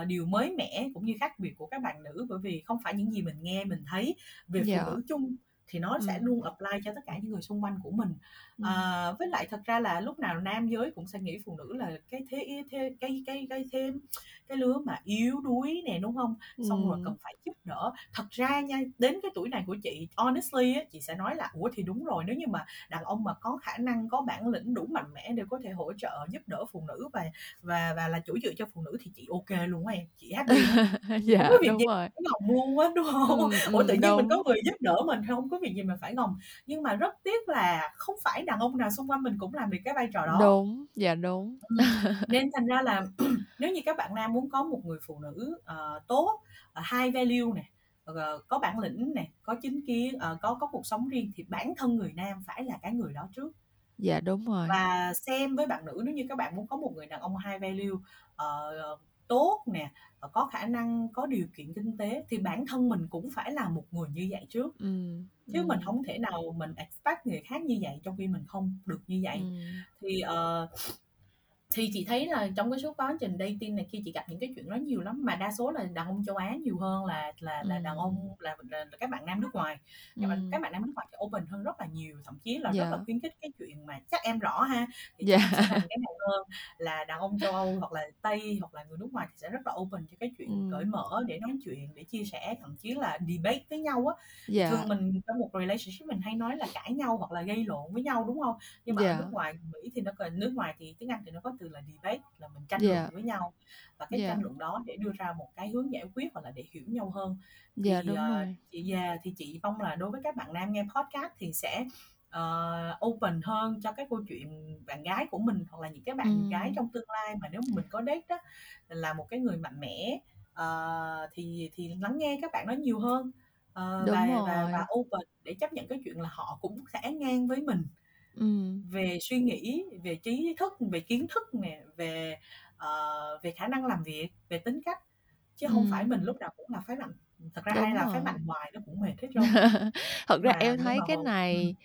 uh, điều mới mẻ cũng như khác biệt của các bạn nữ bởi vì không phải những gì mình nghe mình thấy về Dạ. phụ nữ chung thì nó sẽ Ừm. luôn apply cho tất cả những người xung quanh của mình. À, với lại thật ra là lúc nào nam giới cũng sẽ nghĩ phụ nữ là cái thế, thế cái cái cái thêm cái lứa mà yếu đuối nè đúng không? Xong rồi Ừm. cần phải giúp đỡ. Thật ra nha đến cái tuổi này của chị honestly á, chị sẽ nói là ủa thì đúng rồi nếu như mà đàn ông mà có khả năng có bản lĩnh đủ mạnh mẽ để có thể hỗ trợ giúp đỡ phụ nữ và và và là chỗ dựa cho phụ nữ thì chị ok luôn á em. Chị happy *laughs* không dạ có việc đúng gì rồi. phải gồng luôn á đúng không? Ừm, ủa tự nhiên mình đúng. có người giúp đỡ mình không có việc gì mà phải gồng nhưng mà rất tiếc là không phải đàn ông nào xung quanh mình cũng làm được cái vai trò đó. Đúng dạ đúng. Nên thành ra là *laughs* nếu như các bạn nam muốn có một người phụ nữ ờ, tốt uh, high value nè ờ, có bản lĩnh nè có chính kiến ờ, có có cuộc sống riêng thì bản thân người nam phải là cái người đó trước. Dạ đúng rồi. Và xem với bạn nữ nếu như các bạn muốn có một người đàn ông high value ờ, tốt nè có khả năng có điều kiện kinh tế thì bản thân mình cũng phải là một người như vậy trước. Ừm, chứ mình ừm, không thể nào mình expect người khác như vậy trong khi mình không được như vậy. Ừm. thì ờ, thì chị thấy là trong cái suốt quá trình dating này kia chị gặp những cái chuyện đó nhiều lắm mà đa số là đàn ông châu Á nhiều hơn là là là đàn ông là, là, là các bạn nam nước ngoài các bạn Ừm. các bạn nam nước ngoài thì open hơn rất là nhiều thậm chí là rất Dạ. là khuyến khích cái chuyện mà chắc em rõ ha thì Dạ. sẽ làm cái *laughs* này hơn là đàn ông châu Âu hoặc là Tây hoặc là người nước ngoài thì sẽ rất là open cho cái chuyện Ừm. cởi mở để nói chuyện để chia sẻ thậm chí là debate với nhau á dạ thường mình trong một relationship mình hay nói là cãi nhau hoặc là gây lộn với nhau đúng không nhưng mà Dạ. ở nước ngoài Mỹ thì nó nước ngoài thì tiếng Anh thì nó có từ là debate là mình tranh Dạ. luận với nhau và cái Dạ. tranh luận đó để đưa ra một cái hướng giải quyết hoặc là để hiểu nhau hơn thì dạ đúng ờ, rồi chị già thì chị mong là đối với các bạn nam nghe podcast thì sẽ ờ, open hơn cho cái câu chuyện bạn gái của mình hoặc là những cái bạn Ừm. gái trong tương lai mà nếu mình có date đó là một cái người mạnh mẽ ờ, thì thì lắng nghe các bạn đó nhiều hơn Ờ, Đúng và, và rồi. và open để chấp nhận cái chuyện là họ cũng sẽ ngang với mình Ừm. về suy nghĩ về trí thức về kiến thức nè về ờ, về khả năng làm việc về tính cách chứ không phải Ừm. mình lúc nào cũng là phái mạnh thật ra Đúng ai là phái rồi. mạnh hoài nó cũng mệt hết trơn *laughs* Thật ra mà em nhưng thấy mà cái hồi này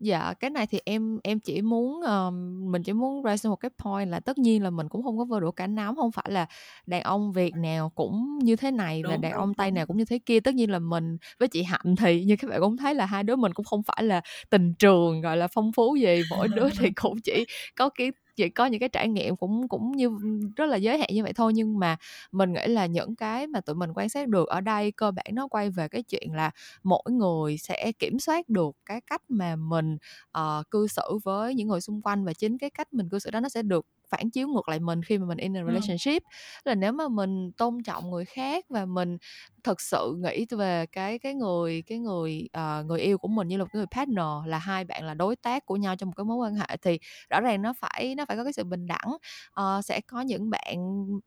dạ cái này thì em em chỉ muốn ờm, mình chỉ muốn raise một cái point là tất nhiên là mình cũng không có vơ đũa cả. Nắm không phải là đàn ông Việt nào cũng như thế này và đúng đàn đúng ông Tây đúng. nào cũng như thế kia. Tất nhiên là mình với chị Hạnh thì như các bạn cũng thấy là hai đứa mình cũng không phải là tình trường gọi là phong phú gì. Mỗi đứa thì *laughs* cũng chỉ có cái chỉ có những cái trải nghiệm cũng cũng như rất là giới hạn như vậy thôi. Nhưng mà mình nghĩ là những cái mà tụi mình quan sát được ở đây cơ bản nó quay về cái chuyện là mỗi người sẽ kiểm soát được cái cách mà mình uh, cư xử với những người xung quanh và chính cái cách mình cư xử đó nó sẽ được phản chiếu ngược lại mình khi mà mình in a Ừ. relationship. Là nếu mà mình tôn trọng người khác và mình thật sự nghĩ về cái cái người cái người uh, người yêu của mình như là một cái người partner là hai bạn là đối tác của nhau trong một cái mối quan hệ thì rõ ràng nó phải nó phải có cái sự bình đẳng. Uh, sẽ có những bạn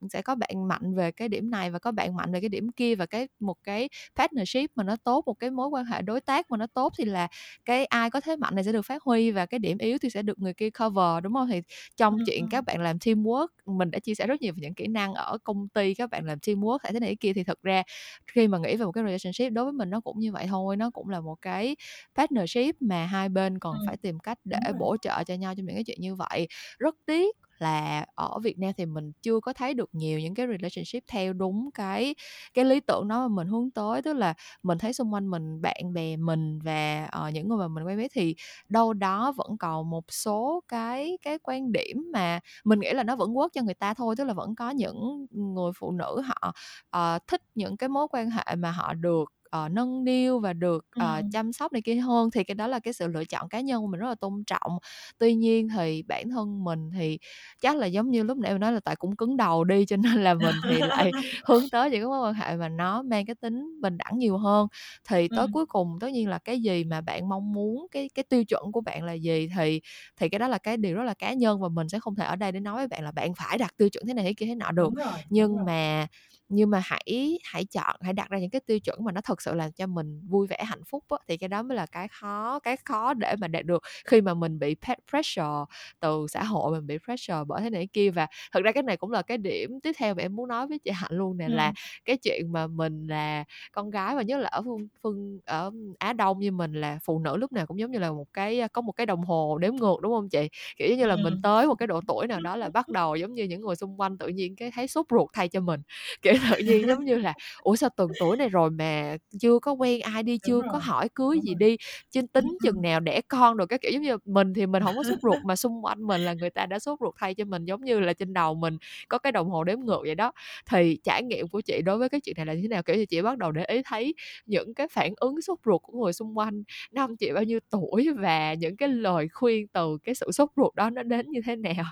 sẽ có bạn mạnh về cái điểm này và có bạn mạnh về cái điểm kia và cái một cái partnership mà nó tốt một cái mối quan hệ đối tác mà nó tốt thì là cái ai có thế mạnh này sẽ được phát huy và cái điểm yếu thì sẽ được người kia cover đúng không thì trong Ừ, chuyện các bạn làm teamwork mình đã chia sẻ rất nhiều về những kỹ năng ở công ty các bạn làm teamwork hay thế này thế kia. Thì thật ra khi mà nghĩ về một cái relationship đối với mình nó cũng như vậy thôi nó cũng là một cái partnership mà hai bên còn Ừ. phải tìm cách để bổ trợ cho nhau trong những cái chuyện như vậy. Rất tiếc là ở Việt Nam thì mình chưa có thấy được nhiều những cái relationship theo đúng cái cái lý tưởng đó mà mình hướng tới. Tức là mình thấy xung quanh mình bạn bè mình và uh, những người mà mình quen biết thì đâu đó vẫn còn một số cái cái quan điểm mà mình nghĩ là nó vẫn quốc cho người ta thôi. Tức là vẫn có những người phụ nữ họ uh, thích những cái mối quan hệ mà họ được uh, nâng niu và được uh, Ừ. chăm sóc này kia hơn thì cái đó là cái sự lựa chọn cá nhân của mình rất là tôn trọng tuy nhiên thì bản thân mình thì chắc là giống như lúc nãy em nói là tại cũng cứng đầu đi cho nên là mình thì lại *laughs* hướng tới những cái mối quan hệ mà nó mang cái tính bình đẳng nhiều hơn thì tới Ừ. cuối cùng tất nhiên là cái gì mà bạn mong muốn cái cái tiêu chuẩn của bạn là gì thì thì cái đó là cái điều rất là cá nhân và mình sẽ không thể ở đây để nói với bạn là bạn phải đặt tiêu chuẩn thế này thế kia thế nọ được đúng rồi đúng nhưng rồi. mà nhưng mà hãy hãy chọn hãy đặt ra những cái tiêu chuẩn mà nó thật thật sự làm cho mình vui vẻ hạnh phúc á, thì cái đó mới là cái khó cái khó để mà đạt được khi mà mình bị pressure từ xã hội mình bị pressure bởi thế này kia và thật ra cái này cũng là cái điểm tiếp theo mà em muốn nói với chị Hạnh luôn nè ừ. là cái chuyện mà mình là con gái và nhất là ở phương phương ở Á Đông như mình là phụ nữ lúc nào cũng giống như là một cái có một cái đồng hồ đếm ngược đúng không chị kiểu như là ừ. mình tới một cái độ tuổi nào đó là bắt đầu giống như những người xung quanh tự nhiên cái thấy sốt ruột thay cho mình kiểu tự nhiên giống như là ủa sao từng tuổi này rồi mà chưa có quen ai đi chưa có hỏi cưới gì đi trên tính chừng nào đẻ con rồi cái kiểu giống như mình thì mình không có sốt ruột *laughs* mà xung quanh mình là người ta đã sốt ruột thay cho mình giống như là trên đầu mình có cái đồng hồ đếm ngược vậy đó. Thì trải nghiệm của chị đối với cái chuyện này là như thế nào? Kiểu như chị bắt đầu để ý thấy những cái phản ứng sốt ruột của người xung quanh năm chị bao nhiêu tuổi và những cái lời khuyên từ cái sự sốt ruột đó nó đến như thế nào?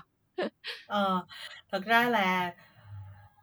Ờ thật ra là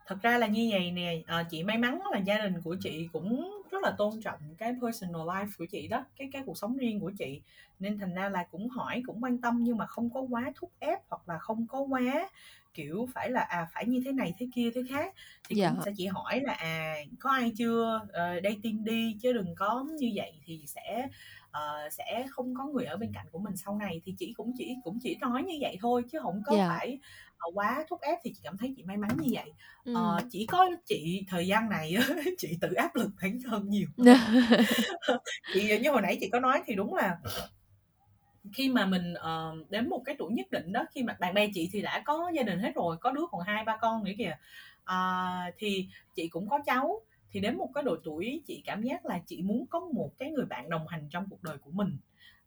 thật ra là như vậy nè à, chị may mắn là gia đình của chị cũng rất là tôn trọng cái personal life của chị đó cái cái cuộc sống riêng của chị. Nên thành ra là cũng hỏi cũng quan tâm nhưng mà không có quá thúc ép hoặc là không có quá kiểu phải là à phải như thế này thế kia thế khác. Thì dạ. cũng sẽ chỉ hỏi là à có ai chưa? Uh, dating đi chứ đừng có như vậy thì sẽ uh, sẽ không có người ở bên cạnh của mình sau này thì chị cũng chỉ cũng chỉ nói như vậy thôi chứ không có yeah. Dạ. phải uh, quá thúc ép thì chị cảm thấy chị may mắn như vậy ừ. uh, chỉ có chị thời gian này *laughs* chị tự áp lực bản thân nhiều *laughs* *laughs* chị như hồi nãy chị có nói thì đúng là khi mà mình uh, đến một cái tuổi nhất định đó khi mà bạn bè chị thì đã có gia đình hết rồi có đứa còn hai ba con nữa kìa uh, thì chị cũng có cháu thì đến một cái độ tuổi chị cảm giác là chị muốn có một cái người bạn đồng hành trong cuộc đời của mình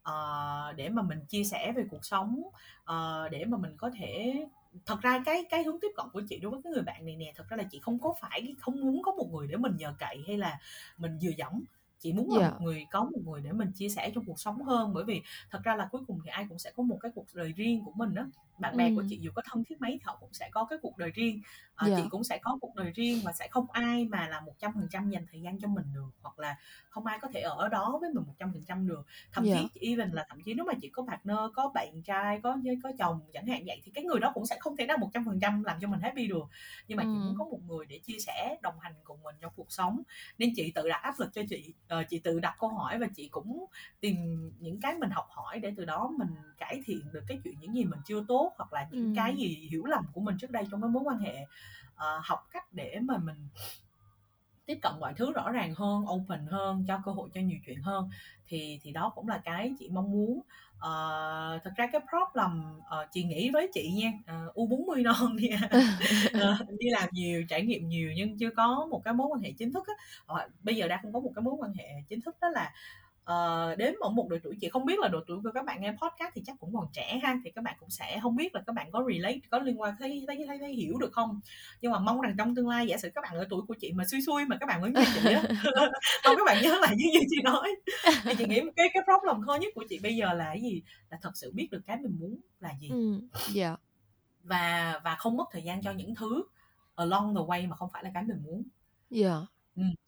uh, để mà mình chia sẻ về cuộc sống uh, để mà mình có thể thật ra cái cái hướng tiếp cận của chị đối với cái người bạn này nè thật ra là chị không có phải không muốn có một người để mình nhờ cậy hay là mình dựa dẫm chị muốn là yeah. một người có một người để mình chia sẻ trong cuộc sống hơn bởi vì thật ra là cuối cùng thì ai cũng sẽ có một cái cuộc đời riêng của mình đó bạn bè ừ. của chị dù có thân thiết mấy thì họ cũng sẽ có cái cuộc đời riêng à, yeah. chị cũng sẽ có cuộc đời riêng và sẽ không ai mà là một trăm phần trăm dành thời gian cho mình được hoặc là không ai có thể ở đó với mình một trăm phần trăm được thậm yeah. chí even là thậm chí nếu mà chị có partner có bạn trai có có chồng chẳng hạn vậy thì cái người đó cũng sẽ không thể nào một trăm phần trăm làm cho mình happy được nhưng mà ừ. chị muốn có một người để chia sẻ đồng hành cùng mình trong cuộc sống nên chị tự đặt áp lực cho chị uh, chị tự đặt câu hỏi và chị cũng tìm những cái mình học hỏi để từ đó mình cải thiện được cái chuyện những gì mình chưa tốt hoặc là những ừ. cái gì hiểu lầm của mình trước đây trong cái mối quan hệ uh, học cách để mà mình tiếp cận mọi thứ rõ ràng hơn open hơn cho cơ hội cho nhiều chuyện hơn thì thì đó cũng là cái chị mong muốn. Uh, thật ra cái problem uh, chị nghĩ với chị nha uh, u 40 non đi uh, *laughs* đi làm nhiều trải nghiệm nhiều nhưng chưa có một cái mối quan hệ chính thức á. Uh, bây giờ đang không có một cái mối quan hệ chính thức đó là uh, đến ở một độ tuổi chị không biết là độ tuổi của các bạn nghe podcast thì chắc cũng còn trẻ ha thì các bạn cũng sẽ không biết là các bạn có relate có liên quan thấy thấy thấy, thấy hiểu được không. Nhưng mà mong rằng trong tương lai giả sử các bạn ở tuổi của chị mà xui xui mà các bạn vẫn như chị á *laughs* *laughs* mong các bạn nhớ lại những gì chị nói. Thì chị nghĩ cái cái problem khó nhất của chị bây giờ là cái gì? Là thật sự biết được cái mình muốn là gì. Ừ, yeah. và và không mất thời gian cho những thứ along the way mà không phải là cái mình muốn. Yeah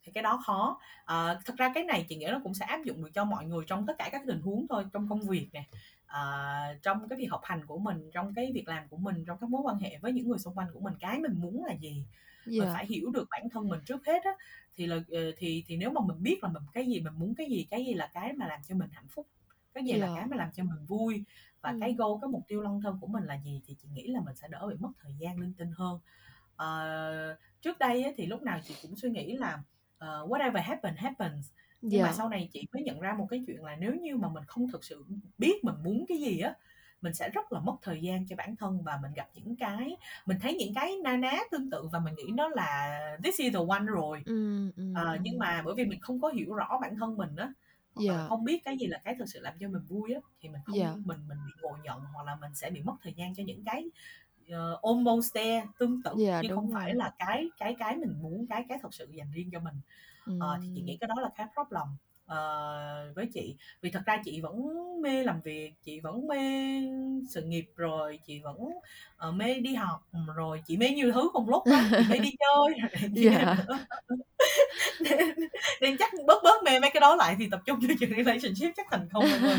thì cái đó khó. À, thật ra cái này chị nghĩ nó cũng sẽ áp dụng được cho mọi người trong tất cả các tình huống thôi trong công việc nè à, trong cái việc học hành của mình trong cái việc làm của mình trong các mối quan hệ với những người xung quanh của mình. Cái mình muốn là gì? Mình phải hiểu được bản thân mình trước hết á. Thì là ờ, thì thì nếu mà mình biết là mình cái gì mình muốn cái gì cái gì là cái mà làm cho mình hạnh phúc cái gì là cái mà làm cho mình vui và cái goal cái mục tiêu long term của mình là gì thì chị nghĩ là mình sẽ đỡ bị mất thời gian linh tinh hơn. Uh, trước đây ấy, thì lúc nào chị cũng suy nghĩ là uh, whatever happen happens nhưng yeah. mà sau này chị mới nhận ra một cái chuyện là nếu như mà mình không thực sự biết mình muốn cái gì á mình sẽ rất là mất thời gian cho bản thân và mình gặp những cái mình thấy những cái na ná tương tự và mình nghĩ nó là this is the one rồi mm, mm, uh, nhưng mà bởi vì mình không có hiểu rõ bản thân mình á yeah. không biết cái gì là cái thực sự làm cho mình vui á thì mình không yeah. mình mình bị ngộ nhận hoặc là mình sẽ bị mất thời gian cho những cái uh, almost there tương tự yeah, nhưng không rồi. phải là cái cái cái mình muốn cái cái thật sự dành riêng cho mình mm. uh, thì chị nghĩ cái đó là cái problem uh, với chị vì thật ra chị vẫn mê làm việc chị vẫn mê sự nghiệp rồi chị vẫn uh, mê đi học rồi chị mê nhiều thứ cùng lúc đó. chị mê đi *laughs* chơi yeah. *laughs* nên, nên chắc bớt bớt mê mấy cái đó lại thì tập trung cho chuyện relationship chắc thành công rồi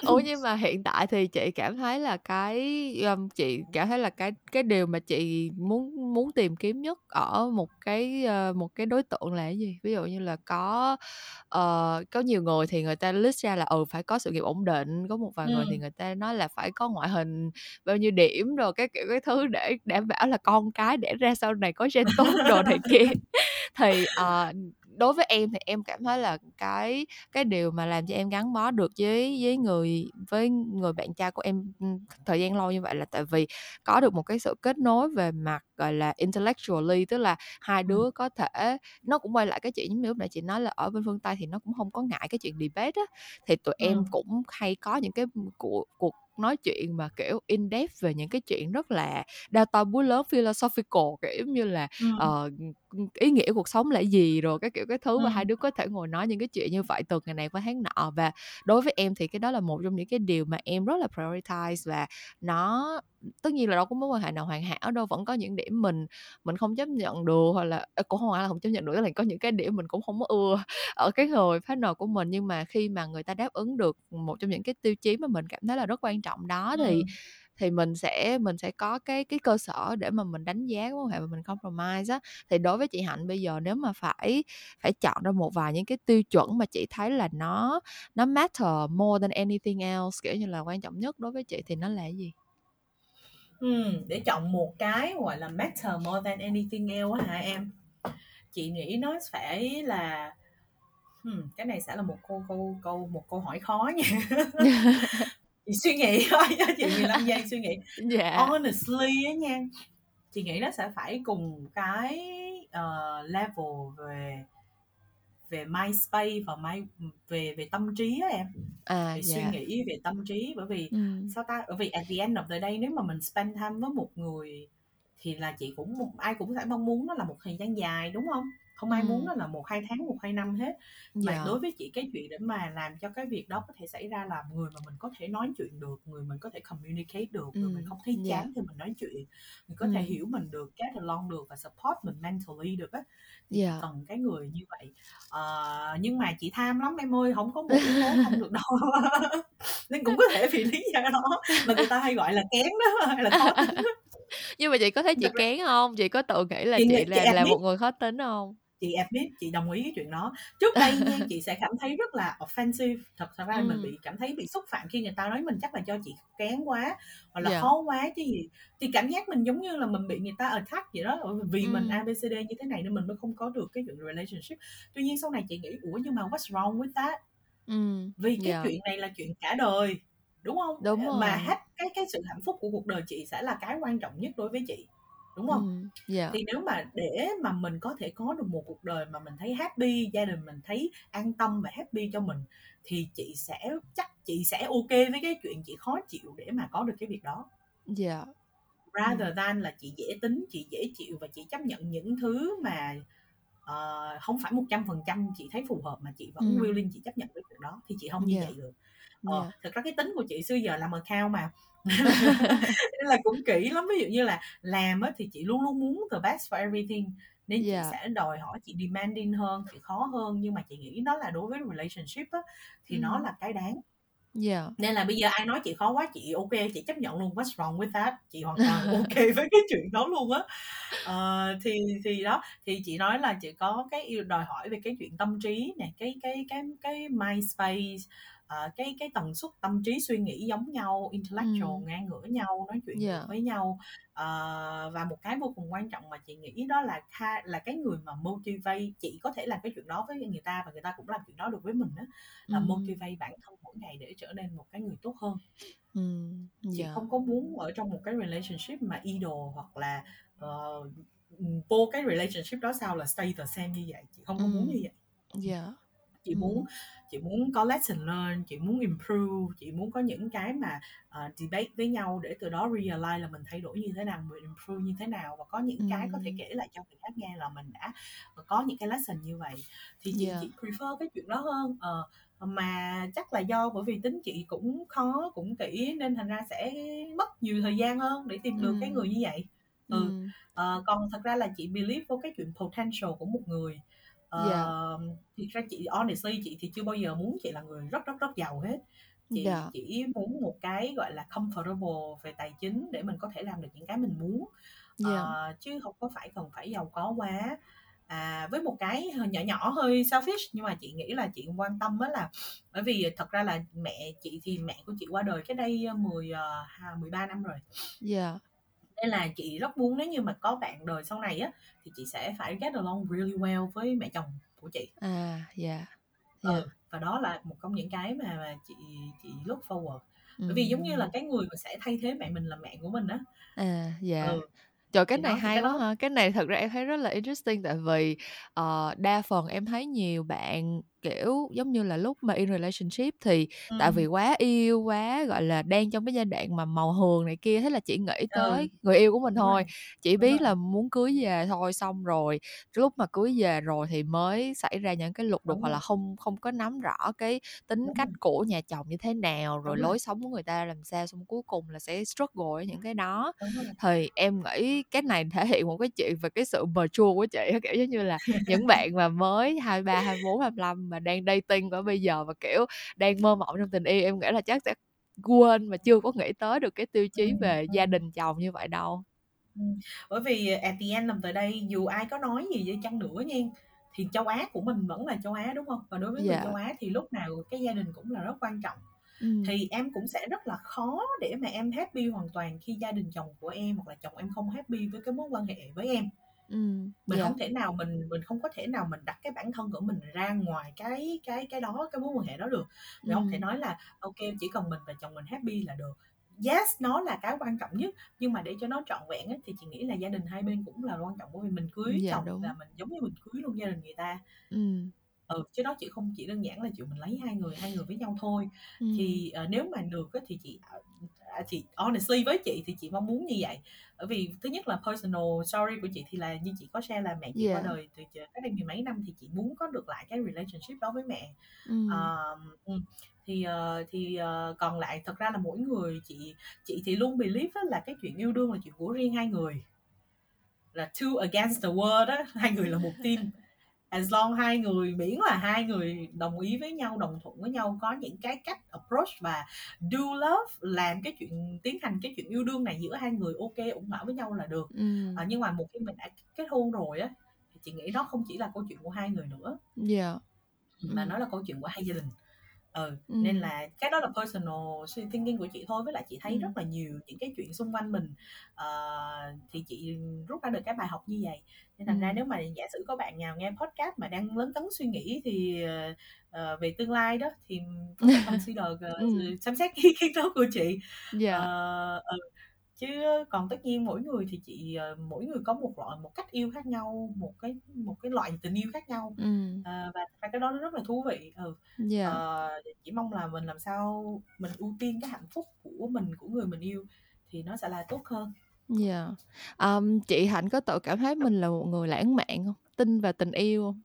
*laughs* ủa nhưng mà hiện tại thì chị cảm thấy là cái um, chị cảm thấy là cái cái điều mà chị muốn muốn tìm kiếm nhất ở một cái uh, một cái đối tượng là cái gì ví dụ như là có uh, có nhiều người thì người ta list ra là ừ phải có sự nghiệp ổn định có một vài ừ. người thì người ta nói là phải có ngoại hình bao nhiêu điểm rồi cái kiểu cái thứ để đảm bảo là con cái để ra sau này có gen tốt đồ này kia *laughs* thì uh, đối với em thì em cảm thấy là cái cái điều mà làm cho em gắn bó được với với người với người bạn trai của em thời gian lâu như vậy là tại vì có được một cái sự kết nối về mặt gọi là intellectually tức là hai đứa có thể nó cũng quay lại cái chuyện giống như lúc nãy chị nói là ở bên phương tây thì nó cũng không có ngại cái chuyện debate á thì tụi ừ. em cũng hay có những cái cuộc cuộc nói chuyện mà kiểu in depth về những cái chuyện rất là đa to búa lớn philosophical kiểu như là ừ. uh, ý nghĩa cuộc sống là gì rồi cái kiểu cái thứ ừ. mà hai đứa có thể ngồi nói những cái chuyện như vậy từ ngày này qua tháng nọ và đối với em thì cái đó là một trong những cái điều mà em rất là prioritize và nó tất nhiên là đâu có mối quan hệ nào hoàn hảo đâu vẫn có những điểm mình mình không chấp nhận được hoặc là cũng không phải là không chấp nhận được là có những cái điểm mình cũng không có ưa ở cái người partner của mình nhưng mà khi mà người ta đáp ứng được một trong những cái tiêu chí mà mình cảm thấy là rất quan trọng đó thì ừ. Thì mình sẽ mình sẽ có cái cái cơ sở để mà mình đánh giá mối quan hệ mà mình compromise á thì đối với chị hạnh bây giờ nếu mà phải phải chọn ra một vài những cái tiêu chuẩn mà chị thấy là nó nó matter more than anything else kiểu như là quan trọng nhất đối với chị thì nó là cái gì Ừm, để chọn một cái, gọi là, matter more than anything else hả em? Chị nghĩ nó phải là ừm, cái này sẽ là một câu câu câu một câu hỏi khó nha. *laughs* *laughs* Chị suy nghĩ thôi, *laughs* chị 15 giây suy nghĩ. *laughs* Dạ. Honestly á nha, chị nghĩ nó sẽ phải cùng cái, ờ, level về về mind space và mind về về tâm trí á em à, về yeah. suy dạ. nghĩ về tâm trí bởi vì ừ. sao ta bởi vì at the end of the day nếu mà mình spend time với một người thì là chị cũng ai cũng phải mong muốn nó là một thời gian dài đúng không không ai ừ. muốn nó là một hai tháng một hai năm hết mà. Dạ. đối với chị cái chuyện để mà làm cho cái việc đó có thể xảy ra là người mà mình có thể nói chuyện được người mình có thể communicate được ừ. người mình không thấy chán yeah. thì mình nói chuyện mình có ừ. thể hiểu mình được get along được và support mình mentally được á yeah. cần cái người như vậy à, nhưng mà chị tham lắm em ơi không có một yếu tố không được đâu *laughs* nên cũng có thể vì lý do đó mà người ta hay gọi là kén đó hay là khó *laughs* nhưng mà chị có thấy chị kén không chị có tự nghĩ là chị, chị là, chị là một người khó tính không chị admit chị đồng ý cái chuyện đó trước đây nha chị sẽ cảm thấy rất là offensive thật ra ừ. mình bị cảm thấy bị xúc phạm khi người ta nói mình chắc là cho chị kén quá hoặc là yeah. khó quá chứ gì thì cảm giác mình giống như là mình bị người ta attack vậy đó vì ừ. mình abcd như thế này nên mình mới không có được cái chuyện relationship tuy nhiên sau này chị nghĩ ủa nhưng mà what's wrong with that ừ. vì cái yeah. chuyện này là chuyện cả đời đúng không đúng rồi. mà hết cái cái sự hạnh phúc của cuộc đời chị sẽ là cái quan trọng nhất đối với chị đúng không ừ, yeah. thì nếu mà để mà mình có thể có được một cuộc đời mà mình thấy happy gia đình mình thấy an tâm và happy cho mình thì chị sẽ chắc chị sẽ ok với cái chuyện chị khó chịu để mà có được cái việc đó yeah. rather ừ. than là chị dễ tính chị dễ chịu và chị chấp nhận những thứ mà uh, không phải một trăm phần trăm chị thấy phù hợp mà chị vẫn ừ. willing chị chấp nhận cái việc đó thì chị không như yeah. vậy được ờ, yeah. thực ra cái tính của chị xưa giờ làm account mà *laughs* nên là cũng kỹ lắm ví dụ như là làm á thì chị luôn luôn muốn the best for everything. Nên chị sẽ đòi hỏi chị demanding hơn chị khó hơn nhưng mà chị nghĩ đó là đối với relationship á thì mm. nó là cái đáng. Yeah. Nên là bây giờ ai nói chị khó quá chị ok chị chấp nhận luôn what's wrong with that? Chị hoàn toàn *laughs* ok với cái chuyện đó luôn á. Uh, thì thì đó thì chị nói là chị có cái yêu đòi hỏi về cái chuyện tâm trí nè cái cái cái cái mind space uh, cái cái tần suất tâm trí suy nghĩ giống nhau intellectual ừ. ngang ngửa nhau nói chuyện yeah. với nhau uh, và một cái vô cùng quan trọng mà chị nghĩ đó là kha, là cái người mà motivate chị có thể làm cái chuyện đó với người ta và người ta cũng làm chuyện đó được với mình đó là ừ. motivate bản thân mỗi ngày để trở nên một cái người tốt hơn ừ. yeah. chị không có muốn ở trong một cái relationship mà idol hoặc là uh, vô cái relationship đó sao là stay the same như vậy chị không có ừ. muốn như vậy yeah chị muốn chị muốn có lesson learn chị muốn improve chị muốn có những cái mà uh, debate với nhau để từ đó realize là mình thay đổi như thế nào mình improve như thế nào và có những ừ. cái có thể kể lại cho người khác nghe là mình đã có những cái lesson như vậy thì chị, yeah. chị prefer cái chuyện đó hơn uh, mà chắc là do bởi vì tính chị cũng khó cũng kỹ nên thành ra sẽ mất nhiều thời gian hơn để tìm được ừ. cái người như vậy ừ. ừ. Uh, còn thật ra là chị believe vô cái chuyện potential của một người Ờ, yeah. thiệt ra chị honestly chị thì chưa bao giờ muốn chị là người rất rất rất giàu hết chị Dạ. chỉ muốn một cái gọi là comfortable về tài chính để mình có thể làm được những cái mình muốn Dạ. Ờ, chứ không có phải cần phải giàu có quá à, với một cái nhỏ nhỏ hơi selfish nhưng mà chị nghĩ là chị quan tâm á là bởi vì thật ra là mẹ chị thì mẹ của chị qua đời cái đây 10 uh, 13 năm rồi Dạ. Nên là chị rất muốn nếu như mà có bạn đời sau này á thì chị sẽ phải get along really well với mẹ chồng của chị À, dạ. ừ, Dạ. và đó là một trong những cái mà, mà chị chị look forward bởi vì giống như là cái người mà sẽ thay thế mẹ mình là mẹ của mình á À, dạ. ừ Trời, cái thì này hay quá đó ha. Cái này thật ra em thấy rất là interesting tại vì, ờ, đa phần em thấy nhiều bạn, kiểu, giống như là, lúc mà in relationship thì tại vì quá yêu, quá, gọi là, đang trong cái giai đoạn mà màu hường này kia, thế là chỉ nghĩ Ừ. tới người yêu của mình Đúng thôi, rồi, chỉ đúng biết rồi. là muốn cưới về thôi. Xong rồi lúc mà cưới về rồi thì mới xảy ra những cái lục đục Đúng hoặc rồi. là không không có nắm rõ cái tính Đúng cách rồi. của nhà chồng như thế nào, rồi Đúng rồi. lối sống của người ta làm sao, xong cuối cùng là sẽ struggle với những cái đó. Thì em nghĩ cái này thể hiện một cái chuyện về cái sự mature của chị kiểu, giống như là, những bạn mà mới 23, 24, 25 mà đang dating ở bây giờ và, kiểu, đang mơ mộng trong tình yêu, em nghĩ là chắc sẽ quên mà chưa có nghĩ tới được cái tiêu chí về gia đình chồng như vậy đâu. Bởi vì at the end of the day dù ai có nói gì đi chăng nữa nghen, thì châu Á của mình vẫn là châu Á, đúng hông? Và đối với người châu Dạ. Á thì lúc nào cái gia đình cũng là rất quan trọng. Ừm. Thì em cũng sẽ rất là khó để mà em happy hoàn toàn khi gia đình chồng của em hoặc là chồng em không happy với cái mối quan hệ với em. Ừm, Mình dạ. hông thể nào mình mình không có thể nào mình đặt cái bản thân của mình ra ngoài cái cái cái đó, cái mối quan hệ đó được. Mình hông thể Ừm. nói là ô kê chỉ cần mình và chồng mình happy là được. Yes, nó là cái quan trọng nhất, nhưng mà để cho nó trọn vẹn á, thì chị nghĩ là gia đình hai bên cũng là quan trọng, bởi vì mình cưới Dạ, chồng đúng. là mình giống như mình cưới luôn gia đình người ta. Ừm. Ừ, chứ nó chỉ không chỉ đơn giản là chuyện mình lấy hai người hai người với nhau thôi. Ừm. Thì, ờ, nếu mà được á thì chị, ờ, à, thì honestly với chị thì chị mong muốn như vậy. Bởi vì thứ nhất là personal story của chị thì là như chị có share là mẹ chị qua Dạ. đời từ ch cách đây mười mấy năm thì chị muốn có được lại cái relationship đó với mẹ. Ừm. Ờm, ừm, thì, ờ, thì, ờ, còn lại thật ra là mỗi người chị chị thì luôn believe là cái chuyện yêu đương là chuyện của riêng hai người. Là two against the world á, *laughs* hai người là một team. As long hai người miễn là hai người đồng ý với nhau, đồng thuận với nhau, có những cái cách approach và do love, làm cái chuyện tiến hành cái chuyện yêu đương này giữa hai người kê, ổn thỏa với nhau là được. Ừm. Ờ, nhưng mà một khi mình đã kết hôn rồi á, thì chị nghĩ đó không chỉ là câu chuyện của hai người nữa. Dạ. Mà nó là câu chuyện của hai gia đình. Ừ, nên Ừm. là cái đó là personal suy thinking của chị thôi, với lại chị thấy Ừm. rất là nhiều những cái chuyện xung quanh mình, ờ, thì chị rút ra được cái bài học như vậy. Nên thành ra Ừm. nếu mà giả sử có bạn nào nghe podcast mà đang lấn cấn suy nghĩ thì, ờ, ờ, về tương lai đó thì có thể *laughs* consider, ờ, Ừm. xem xét ý kiến đó của chị. Dạ. Ờ, ừ, chứ còn tất nhiên mỗi người thì chị, ờ, mỗi người có một loại một cách yêu khác nhau, một cái một cái loại tình yêu khác nhau. Ừm. Ờ, và cái đó nó rất là thú vị. Ừ, Dạ. ờ, chỉ mong là mình làm sao mình ưu tiên cái hạnh phúc của mình, của người mình yêu thì nó sẽ là tốt hơn. Dạ. Ờm, chị Hạnh có tự cảm thấy mình là một người lãng mạn hông? Tin vào tình yêu hông?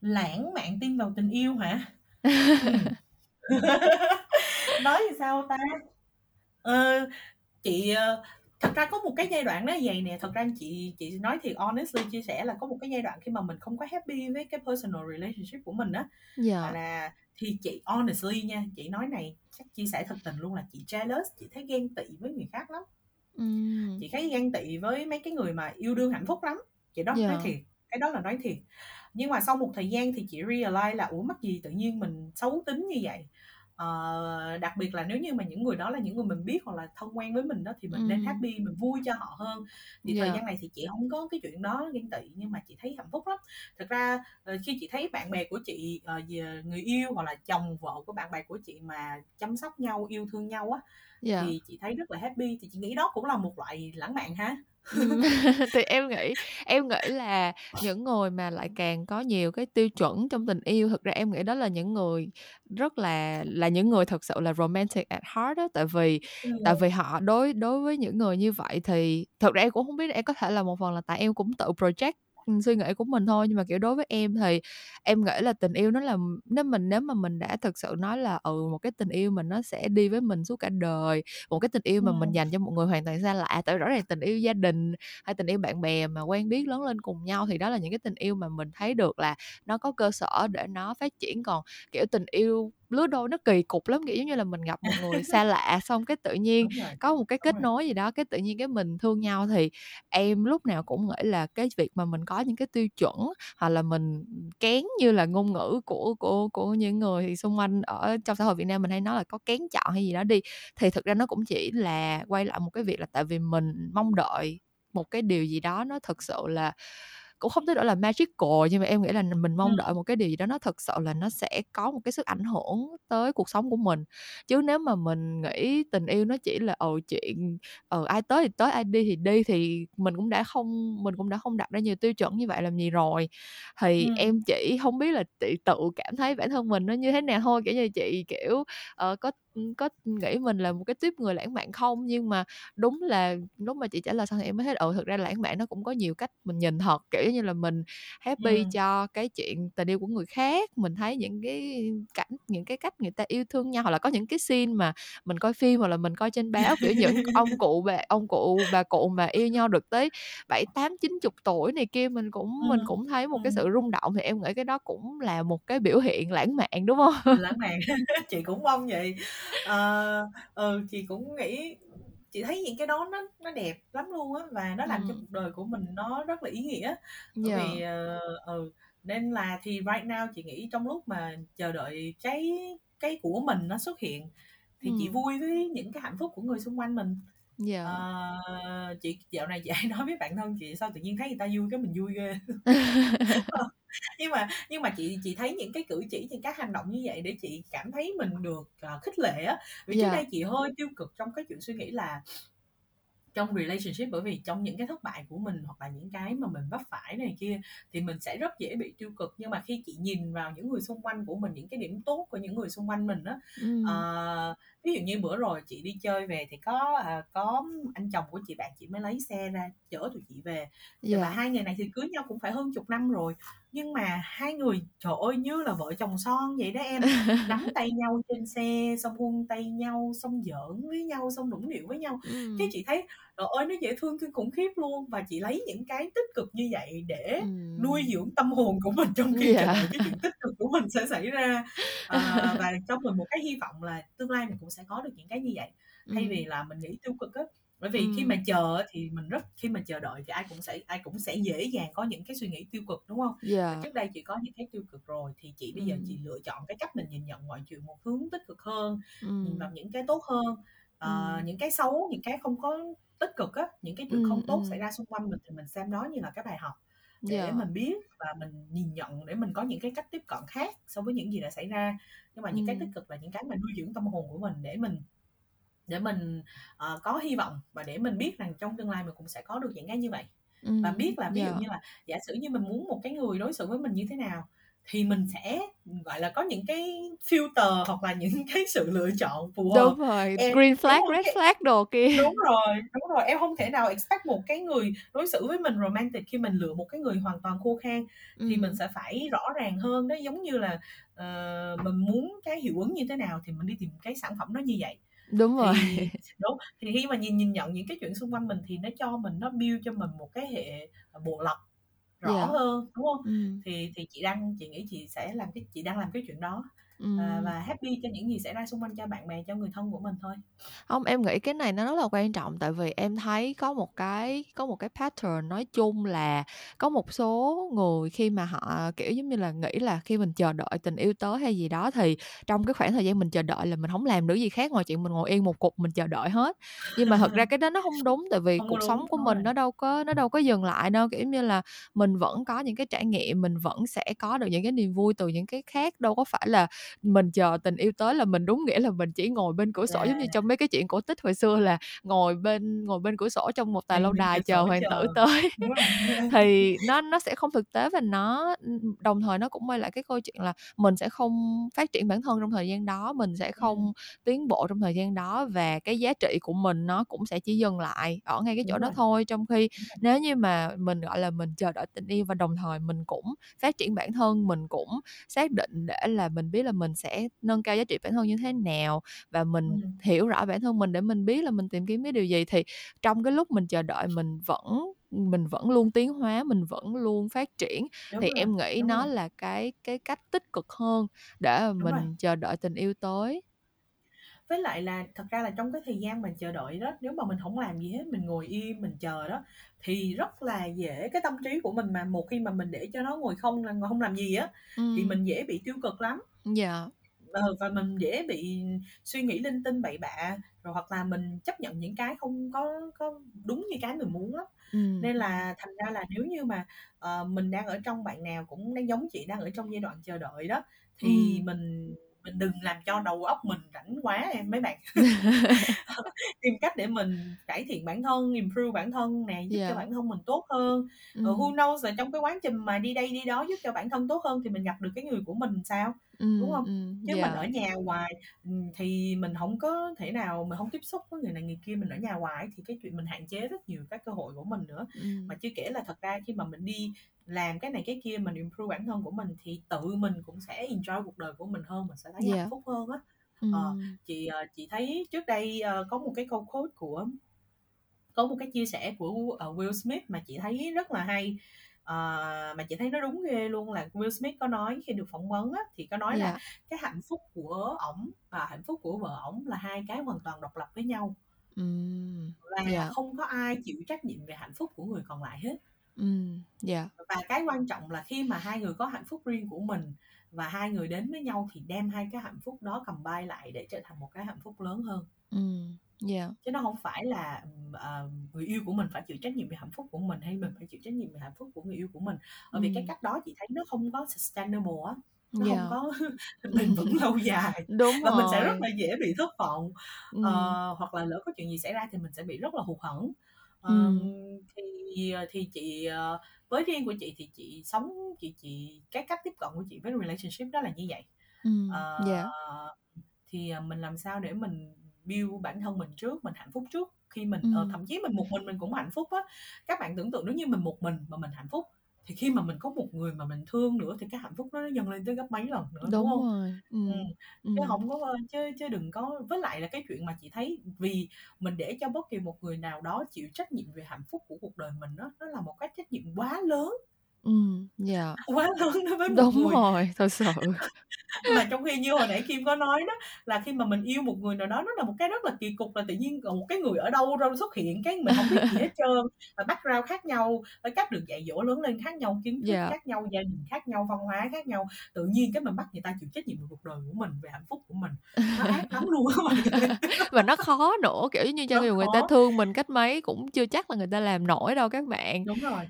Lãng mạn tin vào tình yêu hả? *laughs* *laughs* Nói thì sao ta? Ờ, chị, ờ thật ra có một cái giai đoạn nó vầy nè, thật ra chị chị nói thiệt honestly chia sẻ là có một cái giai đoạn khi mà mình không có happy với cái personal relationship của mình á, Dạ. là thì chị honestly nha, chị nói này chắc chia sẻ thật tình luôn là chị jealous, chị thấy ghen tị với người khác lắm. Ừm. Chị thấy ghen tị với mấy cái người mà yêu đương hạnh phúc lắm, chị đó nói Dạ. thiệt, cái đó là nói thiệt. Nhưng mà sau một thời gian thì chị realize là ủa mắc gì tự nhiên mình xấu tính như vậy. Ờ, đặc biệt là nếu như mà những người đó là những người mình biết hoặc là thân quen với mình đó thì mình nên Ừm. happy, mình vui cho họ hơn. Thì thời Dạ. gian này thì chị hông có cái chuyện đó ghen tị, nhưng mà chị thấy hạnh phúc lắm. Thực ra, ờ, khi chị thấy bạn bè của chị, về người yêu hoặc là chồng vợ của bạn bè của chị mà chăm sóc nhau, yêu thương nhau á, Dạ. thì chị thấy rất là happy, thì chị nghĩ đó cũng là một loại lãng mạn ha. *laughs* Thì em nghĩ em nghĩ là những người mà lại càng có nhiều cái tiêu chuẩn trong tình yêu, thực ra em nghĩ đó là những người rất là là những người thực sự là romantic at heart á. Tại vì tại Ừm. vì họ đối đối với những người như vậy thì thực ra em cũng hông biết, em có thể là một phần là tại em cũng tự project, suy nghĩ của mình thôi. Nhưng mà, kiểu, đối với em thì em nghĩ là tình yêu nó là nếu mình nếu mà mình đã thực sự nói là, ừ, một cái tình yêu mà nó sẽ đi với mình suốt cả đời, một cái tình yêu mà mình Ừm. dành cho một người hoàn toàn xa lạ, tại rõ ràng tình yêu gia đình hay tình yêu bạn bè mà quen biết lớn lên cùng nhau thì đó là những cái tình yêu mà mình thấy được là nó có cơ sở để nó phát triển. Còn, kiểu, tình yêu lứa đôi nó kỳ cục lắm kiểu giống như là mình gặp một người xa lạ xong cái tự nhiên có một cái kết nối gì đó cái tự nhiên cái mình thương nhau thì em lúc nào cũng nghĩ là cái việc mà mình có những cái tiêu chuẩn hoặc là mình kén như là ngôn ngữ của của của những người xung quanh ở trong xã hội Việt Nam mình hay nói là có kén chọn hay gì đó đi thì thực ra nó cũng chỉ là quay lại một cái việc là tại vì mình mong đợi một cái điều gì đó nó thực sự là cũng không tới nỗi là magical nhưng mà em nghĩ là mình mong đợi một cái điều gì đó nó thực sự là nó sẽ có một cái sức ảnh hưởng tới cuộc sống của mình. Chứ nếu mà mình nghĩ tình yêu nó chỉ là ừ chuyện ừ ai tới thì tới ai đi thì đi thì mình cũng đã không mình cũng đã không đặt ra nhiều tiêu chuẩn như vậy làm gì rồi. Thì ừ. em chỉ không biết là chị tự cảm thấy bản thân mình nó như thế nào thôi kiểu như chị kiểu uh, có có nghĩ mình là một cái tiếp người lãng mạn không nhưng mà đúng là lúc mà chị trả lời xong thì em mới thấy ừ thực ra lãng mạn nó cũng có nhiều cách mình nhìn thật kiểu như là mình happy ừ. cho cái chuyện tình yêu của người khác mình thấy những cái cảnh những cái cách người ta yêu thương nhau hoặc là có những cái scene mà mình coi phim hoặc là mình coi trên báo kiểu những *laughs* ông cụ bà ông cụ bà cụ mà yêu nhau được tới bảy tám chín chục tuổi này kia mình cũng ừ. mình cũng thấy một ừ. cái sự rung động thì em nghĩ cái đó cũng là một cái biểu hiện lãng mạn đúng không lãng mạn *laughs* chị cũng mong vậy à, ừ, chị cũng nghĩ chị thấy những cái đó nó nó đẹp lắm luôn á và nó làm cho cuộc đời của mình nó rất là ý nghĩa. Bởi yeah. vì uh, ừ, nên là thì right now chị nghĩ trong lúc mà chờ đợi cái cái của mình nó xuất hiện thì chị vui với những cái hạnh phúc của người xung quanh mình. Yeah. uh, chị dạo này chị *laughs* hay nói với bạn thân chị sao tự nhiên thấy người ta vui cái mình vui ghê *laughs* nhưng mà nhưng mà chị chị thấy những cái cử chỉ những cái hành động như vậy để chị cảm thấy mình được uh, khích lệ á. Vì trước đây chị hơi tiêu cực trong cái chuyện suy nghĩ là trong relationship bởi vì trong những cái thất bại của mình hoặc là những cái mà mình vấp phải này kia thì mình sẽ rất dễ bị tiêu cực. Nhưng mà khi chị nhìn vào những người xung quanh của mình những cái điểm tốt của những người xung quanh mình á ừ. uh, ví dụ như bữa rồi chị đi chơi về thì có uh, có anh chồng của chị bạn chị mới lấy xe ra chở tụi chị về yeah. và hai người này thì cưới nhau cũng phải hơn chục năm rồi nhưng mà hai người trời ơi như là vợ chồng son vậy đó em nắm *laughs* tay nhau trên xe xong hôn tay nhau xong giỡn với nhau xong nũng nịu với nhau ừ. cái chị thấy trời ơi nó dễ thương kinh khủng khiếp luôn và chị lấy những cái tích cực như vậy để ừ. nuôi dưỡng tâm hồn của mình trong khi yeah. cái chuyện tích cực của mình sẽ xảy ra à, *laughs* và cho mình một cái hy vọng là tương lai mình cũng sẽ có được những cái như vậy thay ừ. vì là mình nghĩ tiêu cực á bởi vì ừ. khi mà chờ thì mình rất khi mà chờ đợi thì ai cũng sẽ ai cũng sẽ dễ dàng có những cái suy nghĩ tiêu cực đúng không yeah. trước đây chị có những cái tiêu cực rồi thì chị bây ừ. giờ chị lựa chọn cái cách mình nhìn nhận mọi chuyện một hướng tích cực hơn ừ. nhìn vào những cái tốt hơn uh, ừ. những cái xấu những cái không có tích cực á những cái chuyện ừ. không tốt ừ. xảy ra xung quanh mình thì mình xem đó như là cái bài học để yeah. mình biết và mình nhìn nhận để mình có những cái cách tiếp cận khác so với những gì đã xảy ra nhưng mà những ừ. cái tích cực là những cái mà nuôi dưỡng tâm hồn của mình để mình để mình uh, có hy vọng và để mình biết rằng trong tương lai mình cũng sẽ có được những cái như vậy ừ, và biết là ví yeah. dụ như là giả sử như mình muốn một cái người đối xử với mình như thế nào thì mình sẽ gọi là có những cái filter hoặc là những cái sự lựa chọn phù hợp. Đúng rồi em, green flag red flag đồ kia. đúng *laughs* rồi đúng rồi em không thể nào expect một cái người đối xử với mình romantic khi mình lựa một cái người hoàn toàn khô khan ừ. thì mình sẽ phải rõ ràng hơn. Đó giống như là uh, mình muốn cái hiệu ứng như thế nào thì mình đi tìm cái sản phẩm đó như vậy. Đúng rồi. thì *laughs* đúng thì khi mà nhìn nhìn nhận những cái chuyện xung quanh mình thì nó cho mình nó build cho mình một cái hệ bộ lọc rõ yeah. hơn đúng không ừ. thì thì chị đang chị nghĩ chị sẽ làm cái chị đang làm cái chuyện đó Ừm. À, và happy cho những gì xảy ra xung quanh cho bạn bè, cho người thân của mình thôi. Hông, em nghĩ cái này nó rất là quan trọng tại vì em thấy có một cái có một cái pattern nói chung là có một số người khi mà họ, kiểu, giống như là, nghĩ là khi mình chờ đợi tình yêu tới hay gì đó thì trong cái khoảng thời gian mình chờ đợi là mình hổng làm được gì khác ngoài chuyện mình ngồi yên một cục mình chờ đợi hết. Nhưng mà thật ra *laughs* cái đó nó hông đúng tại vì Hông cuộc đúng, sống của đúng mình rồi. nó đâu có nó đâu có dừng lại đâu, kiểu như là, mình vẫn có những cái trải nghiệm, mình vẫn sẽ có được những cái niềm vui từ những cái khác, đâu có phải là mình chờ tình yêu tới là mình đúng nghĩa là mình chỉ ngồi bên cửa sổ giống như Yeah. trong mấy cái chuyện cổ tích hồi xưa là ngồi bên ngồi bên cửa sổ trong một Bên lâu đài chờ hoàng tử tới. *laughs* Thì nó nó sẽ không thực tế và nó đồng thời nó cũng quay lại cái câu chuyện là mình sẽ không phát triển bản thân trong thời gian đó, mình sẽ không tiến bộ trong thời gian đó và cái giá trị của mình nó cũng sẽ chỉ dừng lại ở ngay cái chỗ Đúng đó rồi. thôi. Trong khi nếu như mà mình, gọi là, mình chờ đợi tình yêu và đồng thời mình cũng phát triển bản thân, mình cũng xác định để là mình biết là mình sẽ nâng cao giá trị bản thân như thế nào và mình Ừm. hiểu rõ bản thân mình để mình biết là mình tìm kiếm cái điều gì thì trong cái lúc mình chờ đợi mình vẫn mình vẫn luôn tiến hóa mình vẫn luôn phát triển Đúng thì rồi, em nghĩ nó rồi. là cái cái cách tích cực hơn để Đúng rồi. mình chờ đợi tình yêu tới Với lại là thật ra là trong cái thời gian mình chờ đợi đó, nếu mà mình hổng làm gì hết, mình ngồi im mình chờ đó, thì rất là dễ cái tâm trí của mình mà một khi mà mình để cho nó ngồi không là ngồi hông làm gì á, thì Ừm. mình dễ bị tiêu cực lắm. Dạ. Ờ, và mình dễ bị suy nghĩ linh tinh bậy bạ, rồi hoặc là mình chấp nhận những cái không có có đúng như cái mình muốn lắm. Ừm. Nên là thành ra là nếu như mà, ờ, mình đang ở trong bạn nào cũng đang giống chị đang ở trong giai đoạn chờ đợi đó, thì Ừm. mình mình đừng làm cho đầu óc mình rảnh quá em mấy bạn. *laughs* *laughs* Tìm cách để mình cải thiện bản thân, improve bản thân nè, giúp cho Dạ. bản thân mình tốt hơn. Ờ, who Ừm. knows là trong cái quá trình mà đi đây đi đó giúp cho bản thân tốt hơn thì mình gặp được cái người của mình sao, đúng Ừm, hông? ừm, Chứ mình dạ. ở nhà hoài, thì mình hổng có thể nào mình hông tiếp xúc với người này người kia, mình ở nhà hoài thì cái chuyện mình hạn chế rất nhiều các cơ hội của mình nữa. Mà Ừm. chưa kể là thật ra khi mà mình đi làm cái này cái kia, mình improve bản thân của mình thì tự mình cũng sẽ enjoy cuộc đời của mình hơn, mình sẽ thấy hạnh Dạ. phúc hơn á. Ờ, Ừm. chị, ờ, chị thấy trước đây, ờ, có một cái câu quote của có một cái chia sẻ của, ờ, Will Smith mà chị thấy rất là hay, ờ, mà chị thấy nó đúng ghê luôn là Will Smith có nói khi được phỏng vấn á, thì có nói là Dạ. cái hạnh phúc của ổng và hạnh phúc của vợ ổng là hai cái hoàn toàn độc lập với nhau. Ừm. Và Dạ. không có ai chịu trách nhiệm về hạnh phúc của người còn lại hết. Ừm, dạ. Và cái quan trọng là khi mà hai người có hạnh phúc riêng của mình và hai người đến với nhau thì đem hai cái hạnh phúc đó combine lại để trở thành một cái hạnh phúc lớn hơn. Ừm, dạ. Chứ nó hông phải là, ờ, người yêu của mình phải chịu trách nhiệm về hạnh phúc của mình hay mình phải chịu trách nhiệm về hạnh phúc của người yêu của mình. Bởi vì cái Ừm. cách đó chị thấy nó không có sustainable á, nó hông Dạ. có *laughs* bền vững lâu dài *laughs* Đúng và mình sẽ rất rồi. là dễ bị thất vọng. Ờ, Ừm. hoặc là lỡ có chuyện gì xảy ra thì mình sẽ bị rất là hụt hẫng. Ờm, Ừm. thì, thì chị, với riêng của chị thì chị sống chị chị cái cách tiếp cận của chị với relationship đó là như vậy. Ừm, Ờ, dạ. thì, mình làm sao để mình build bản thân mình trước, mình hạnh phúc trước khi mình Ừm. thậm chí mình một mình mình cũng hạnh phúc á. Các bạn tưởng tượng nếu như mình một mình mà mình hạnh phúc, thì khi mà mình có một người mà mình thương nữa thì cái hạnh phúc đó nó nhân lên tới gấp mấy lần nữa, đúng Đúng hông? rồi. Ừm, Ừm, chứ ừm. hổng có, ơ chứ chứ đừng có với lại là cái chuyện mà chị thấy vì mình để cho bất kỳ một người nào đó chịu trách nhiệm về hạnh phúc của cuộc đời mình á, nó là một cái trách nhiệm quá lớn. Ừm, dạ. *laughs* Quá lớn đối với một Đúng người. rồi, thật sự. *laughs* Mà trong khi như hồi nãy Kim có nói đó, là khi mà mình yêu một người nào đó nó là một cái rất là kỳ cục là tự nhiên một cái người ở đâu đâu xuất hiện, cái mình hổng biết gì hết *laughs* trơn, và background khác nhau, với cách được dạy dỗ lớn lên khác nhau, kiến thức Dạ. khác nhau, gia đình khác nhau, văn hóa khác nhau. Tự nhiên cái mình bắt người ta chịu trách nhiệm về cuộc đời của mình, về hạnh phúc của mình. Nó ác lắm luôn á mọi người. Và nó khó nữa, kiểu, giống như cho Rất dù người ta khó. thương mình cách mấy cũng chưa chắc là người ta làm nổi đâu các bạn. Đúng rồi,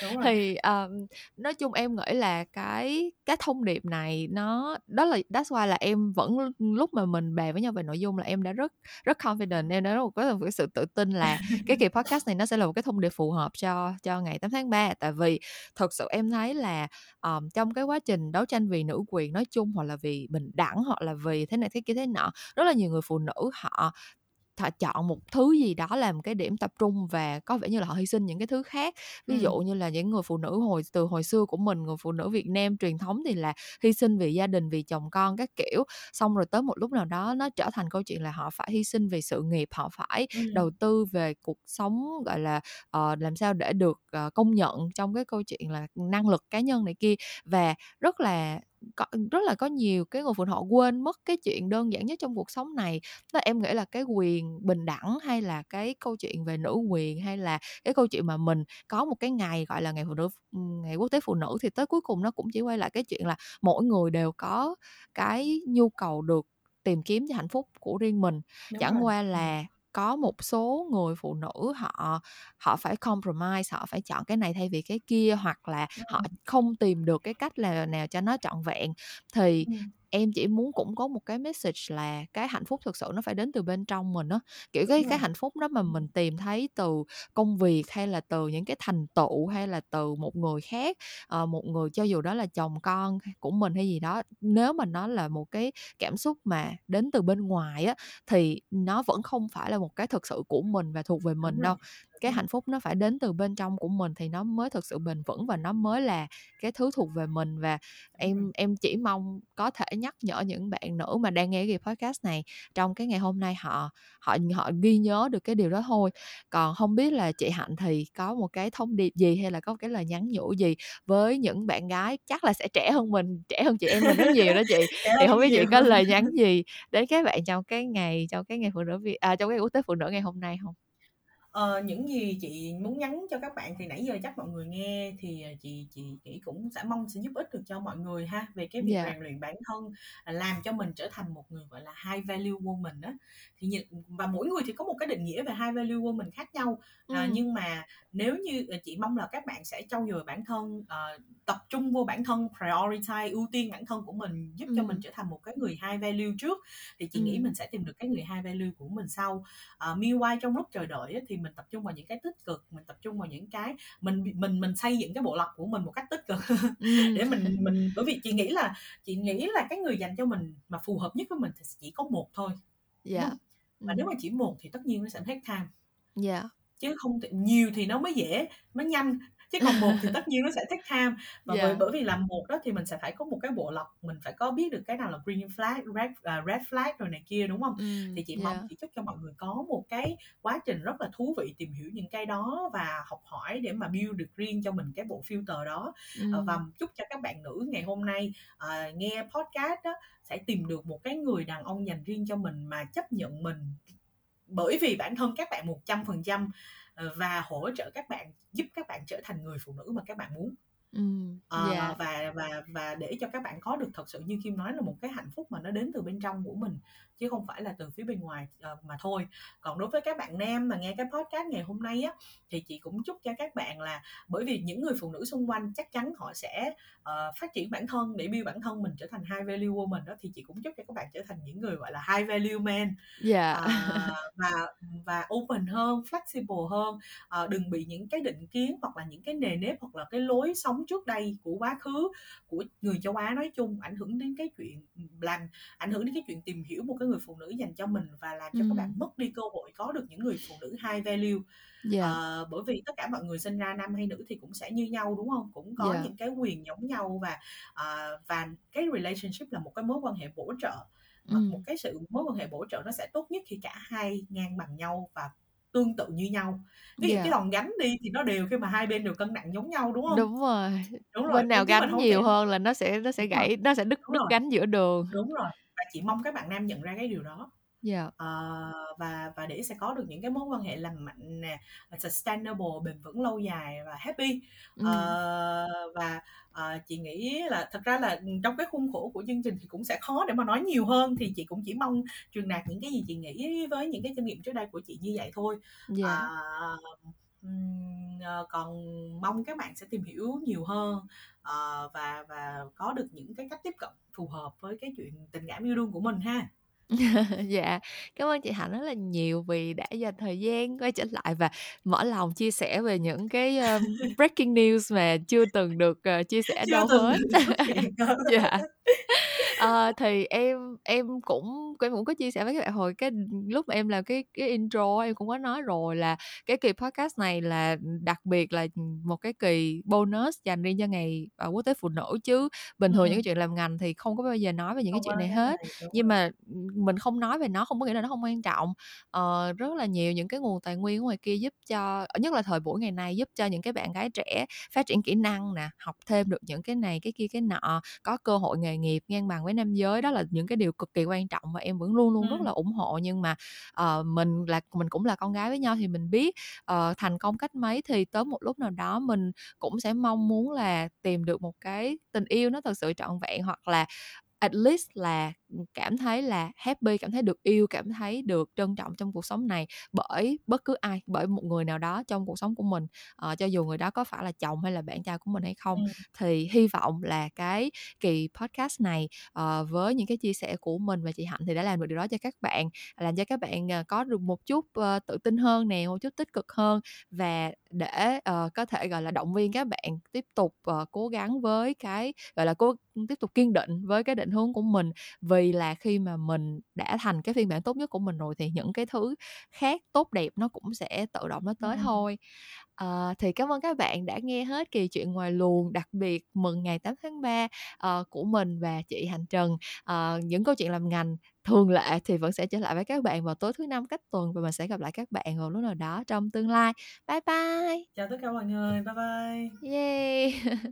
đúng rồi. Thì, ờm, nói chung em nghĩ là cái cái thông điệp này nó đó là that's why là em vẫn lúc mà mình bàn với nhau về nội dung là em đã rất rất confident, em đã rất có một cái sự tự tin là cái kỳ *laughs* podcast này nó sẽ là một cái thông điệp phù hợp cho cho ngày 8 tháng 3. Tại vì thực sự em thấy là, ờm, trong cái quá trình đấu tranh vì nữ quyền nói chung, hoặc là vì bình đẳng, hoặc là vì thế này thế kia thế nọ, rất là nhiều người phụ nữ họ họ chọn một thứ gì đó làm cái điểm tập trung và có vẻ như là họ hy sinh những cái thứ khác. Ví dụ như là những người phụ nữ hồi từ hồi xưa của mình, người phụ nữ Việt Nam truyền thống thì là hy sinh vì gia đình, vì chồng con các kiểu. Xong rồi tới một lúc nào đó nó trở thành câu chuyện là họ phải hy sinh vì sự nghiệp, họ phải đầu Ừm. tư về cuộc sống, gọi là, ờ, làm sao để được, ờ, công nhận trong cái câu chuyện là năng lực cá nhân này kia. Và rất là có rất là có nhiều cái người phụ nữ họ quên mất cái chuyện đơn giản nhất trong cuộc sống này. Là em nghĩ là cái quyền bình đẳng, hay là cái câu chuyện về nữ quyền, hay là cái câu chuyện mà mình có một cái ngày, gọi là, ngày phụ nữ ngày quốc tế phụ nữ thì tới cuối cùng nó cũng chỉ quay lại cái chuyện là mỗi người đều có cái nhu cầu được tìm kiếm cho hạnh phúc của riêng mình. Đúng rồi, Chẳng qua ừm. là có một số người phụ nữ họ họ phải compromise, họ phải chọn cái này thay vì cái kia, hoặc là họ không tìm được cái cách là nào cho nó trọn vẹn. Thì. Em chỉ muốn cũng có một cái message là cái hạnh phúc thực sự nó phải đến từ bên trong mình á. Kiểu, cái cái hạnh phúc đó mà mình tìm thấy từ công việc, hay là từ những cái thành tựu, hay là từ một người khác, ờ, một người cho dù đó là chồng con của mình hay gì đó, nếu mà nó là một cái cảm xúc mà đến từ bên ngoài á, thì nó vẫn không phải là một cái thực sự của mình và thuộc về mình đâu. Cái hạnh phúc nó phải đến từ bên trong của mình thì nó mới thực sự bền vững và nó mới là cái thứ thuộc về mình. Và em em chỉ mong có thể nhắc nhở những bạn nữ mà đang nghe cái podcast này trong cái ngày hôm nay họ họ họ ghi nhớ được cái điều đó thôi. Còn không biết là chị hạnh thì có một cái thông điệp gì hay là có cái lời nhắn nhủ gì với những bạn gái chắc là sẽ trẻ hơn mình trẻ hơn chị em mình rất nhiều đó chị. *laughs* Thì không biết chị có lời nhắn gì đến các bạn trong cái ngày trong cái ngày phụ nữ việt à, trong cái quốc tế phụ nữ ngày hôm nay không Ờ, những gì chị muốn nhắn cho các bạn thì nãy giờ chắc mọi người nghe thì, ờ, chị chị nghĩ cũng sẽ mong sẽ giúp ích được cho mọi người ha, về cái việc Dạ. rèn luyện bản thân, à, làm cho mình trở thành một người, gọi là, high value woman á. Thì nhìn và mỗi người thì có một cái định nghĩa về high value woman khác nhau, à, nhưng mà nếu như ờ, chị mong là các bạn sẽ trau dồi bản thân, ờ, tập trung vô bản thân, prioritize, ưu tiên bản thân của mình, giúp cho mình trở thành một cái người high value trước, thì chị nghĩ mình sẽ tìm được cái người high value của mình sau. Ờ, meanwhile trong lúc chờ đợi á, thì mình tập trung vào những cái tích cực, mình tập trung vào những cái mình mình mình xây dựng cái bộ lọc của mình một cách tích cực *laughs* Ừm. để mình *laughs* mình bởi vì chị nghĩ là chị nghĩ là cái người dành cho mình mà phù hợp nhất với mình thì chỉ có một thôi, đúng Dạ. Và Ừm. nếu mà chỉ một thì tất nhiên nó sẽ take time. Dạ. Chứ không thể nhiều thì nó mới dễ, nó nhanh, chứ còn một thì *laughs* tất nhiên nó sẽ take time. Và bởi Dạ. bởi vì làm một đó thì mình sẽ phải có một cái bộ lọc, mình phải có biết được cái nào là green flag, red à, red flag rồi này kia, đúng hông? Ừm, Thì chị mong dạ. chị chúc cho mọi người có một cái quá trình rất là thú vị tìm hiểu những cái đó và học hỏi để mà build được riêng cho mình cái bộ filter đó. Ờ, và Ừm. chúc cho các bạn nữ ngày hôm nay, ờ, nghe podcast á, sẽ tìm được một cái người đàn ông dành riêng cho mình mà chấp nhận mình bởi vì bản thân các bạn 100%, ờ, và hỗ trợ các bạn, giúp các bạn trở thành người phụ nữ mà các bạn muốn. Ừm, Ờ, dạ. và và và để cho các bạn có được thật sự như Kim nói là một cái hạnh phúc mà nó đến từ bên trong của mình, chứ không phải là từ phía bên ngoài, ờ, mà thôi. Còn đối với các bạn nam mà nghe cái podcast ngày hôm nay á, thì chị cũng chúc cho các bạn là bởi vì những người phụ nữ xung quanh chắc chắn họ sẽ, ờ, phát triển bản thân để build bản thân mình trở thành high value woman đó, thì chị cũng chúc cho các bạn trở thành những người, gọi là, high value man. Dạ. Ờ, và và open hơn, flexible hơn, ờ, đừng bị những cái định kiến hoặc là những cái nề nếp hoặc là cái lối sống trước đây của quá khứ của người châu Á nói chung ảnh hưởng đến cái chuyện, làm ảnh hưởng đến cái chuyện tìm hiểu một cái người phụ nữ dành cho mình và làm cho các bạn mất đi cơ hội có được những người phụ nữ high value. Dạ. Ờ, bởi vì tất cả mọi người sinh ra nam hay nữ thì cũng sẽ như nhau, đúng hông? Cũng có Dạ. những cái quyền giống nhau và, ờ, và cái relationship là một cái mối quan hệ bổ trợ, mà một cái sự mối quan hệ bổ trợ nó sẽ tốt nhất khi cả hai ngang bằng nhau và tương tự như nhau. Ví dụ cái Dạ. đòn gánh đi thì nó đều khi mà hai bên đều cân nặng giống nhau, đúng hông? Đúng rồi, Đúng rồi, bên nào gánh hông thể nhiều hơn là nó sẽ nó sẽ gãy nó sẽ đứt đúng đứt rồi, gánh giữa đường. đúng rồi, và chị mong các bạn nam nhận ra cái điều đó. Dạ. Ờ, và và để sẽ có được những cái mối quan hệ lành mạnh nè, sustainable, bền vững lâu dài và happy. Ừm. Ờ, và, ờ, chị nghĩ là thật ra là, trong cái khuôn khổ của chương trình thì cũng sẽ khó để mà nói nhiều hơn, thì chị cũng chỉ mong truyền đạt những cái gì chị nghĩ với những cái kinh nghiệm trước đây của chị như vậy thôi. Dạ. Ờ, ừm, ờ, còn mong các bạn sẽ tìm hiểu nhiều hơn, ờ, và và có được những cái cách tiếp cận phù hợp với cái chuyện tình cảm yêu đương của mình ha. *laughs* Dạ, cảm ơn chị Hạnh rất là nhiều vì đã dành thời gian quay trở lại và mở lòng chia sẻ về những cái, ờm, breaking news mà chưa từng được, ờ, chia sẻ Chưa đâu từng hết. *laughs* Dạ. Ờ, thì em em cũng em cũng có chia sẻ với các bạn hồi cái lúc mà em làm cái cái intro em cũng có nói rồi là cái kỳ podcast này là, đặc biệt là, một cái kỳ bonus dành riêng cho ngày, ờ, Quốc tế Phụ nữ, chứ bình thường những cái chuyện làm ngành thì không có bao giờ nói về những cái Không có chuyện này cái hết. này, Nhưng mà, mình không nói về nó không có nghĩa là nó không quan trọng. Ờ, rất là nhiều những cái nguồn tài nguyên ở ngoài kia giúp cho nhất là thời buổi ngày nay, giúp cho những cái bạn gái trẻ phát triển kỹ năng nè, học thêm được những cái này, cái kia, cái nọ, có cơ hội nghề nghiệp ngang bằng với nam giới. Đó là những cái điều cực kỳ quan trọng và em vẫn luôn luôn rất Ừm. là ủng hộ. Nhưng mà, ờ, mình là mình cũng là con gái với nhau thì mình biết, ờ, thành công cách mấy thì tới một lúc nào đó mình cũng sẽ mong muốn là tìm được một cái tình yêu nó thực sự trọn vẹn, hoặc là at least là, ừm, cảm thấy là happy, cảm thấy được yêu, cảm thấy được trân trọng trong cuộc sống này bởi bất cứ ai, bởi một người nào đó trong cuộc sống của mình. Ờ, cho dù người đó có phải là chồng hay là bạn trai của mình hay không. Ừm. Thì hy vọng là cái kỳ podcast này, ờ, với những cái chia sẻ của mình và chị Hạnh thì đã làm được điều đó cho các bạn, làm cho các bạn, ờ, có được một chút, ơ, tự tin hơn nè, một chút tích cực hơn và để, ờ, có thể, gọi là, động viên các bạn tiếp tục, ờ, cố gắng với cái, gọi là, cố tiếp tục kiên định với cái định hướng của mình. Vì là khi mà mình đã thành cái phiên bản tốt nhất của mình rồi thì những cái thứ khác tốt đẹp nó cũng sẽ tự động nó tới Ừm. thôi. À, thì cảm ơn các bạn đã nghe hết kỳ chuyện ngoài luồng đặc biệt mừng ngày 8 tháng 3 uh, của mình và chị Hành Trần. Uh, những câu chuyện làm ngành thường lệ thì vẫn sẽ trở lại với các bạn vào tối thứ năm cách tuần và mình sẽ gặp lại các bạn vào lúc nào đó trong tương lai. Bye bye! Chào tất cả mọi người bye bye! Yay *laughs*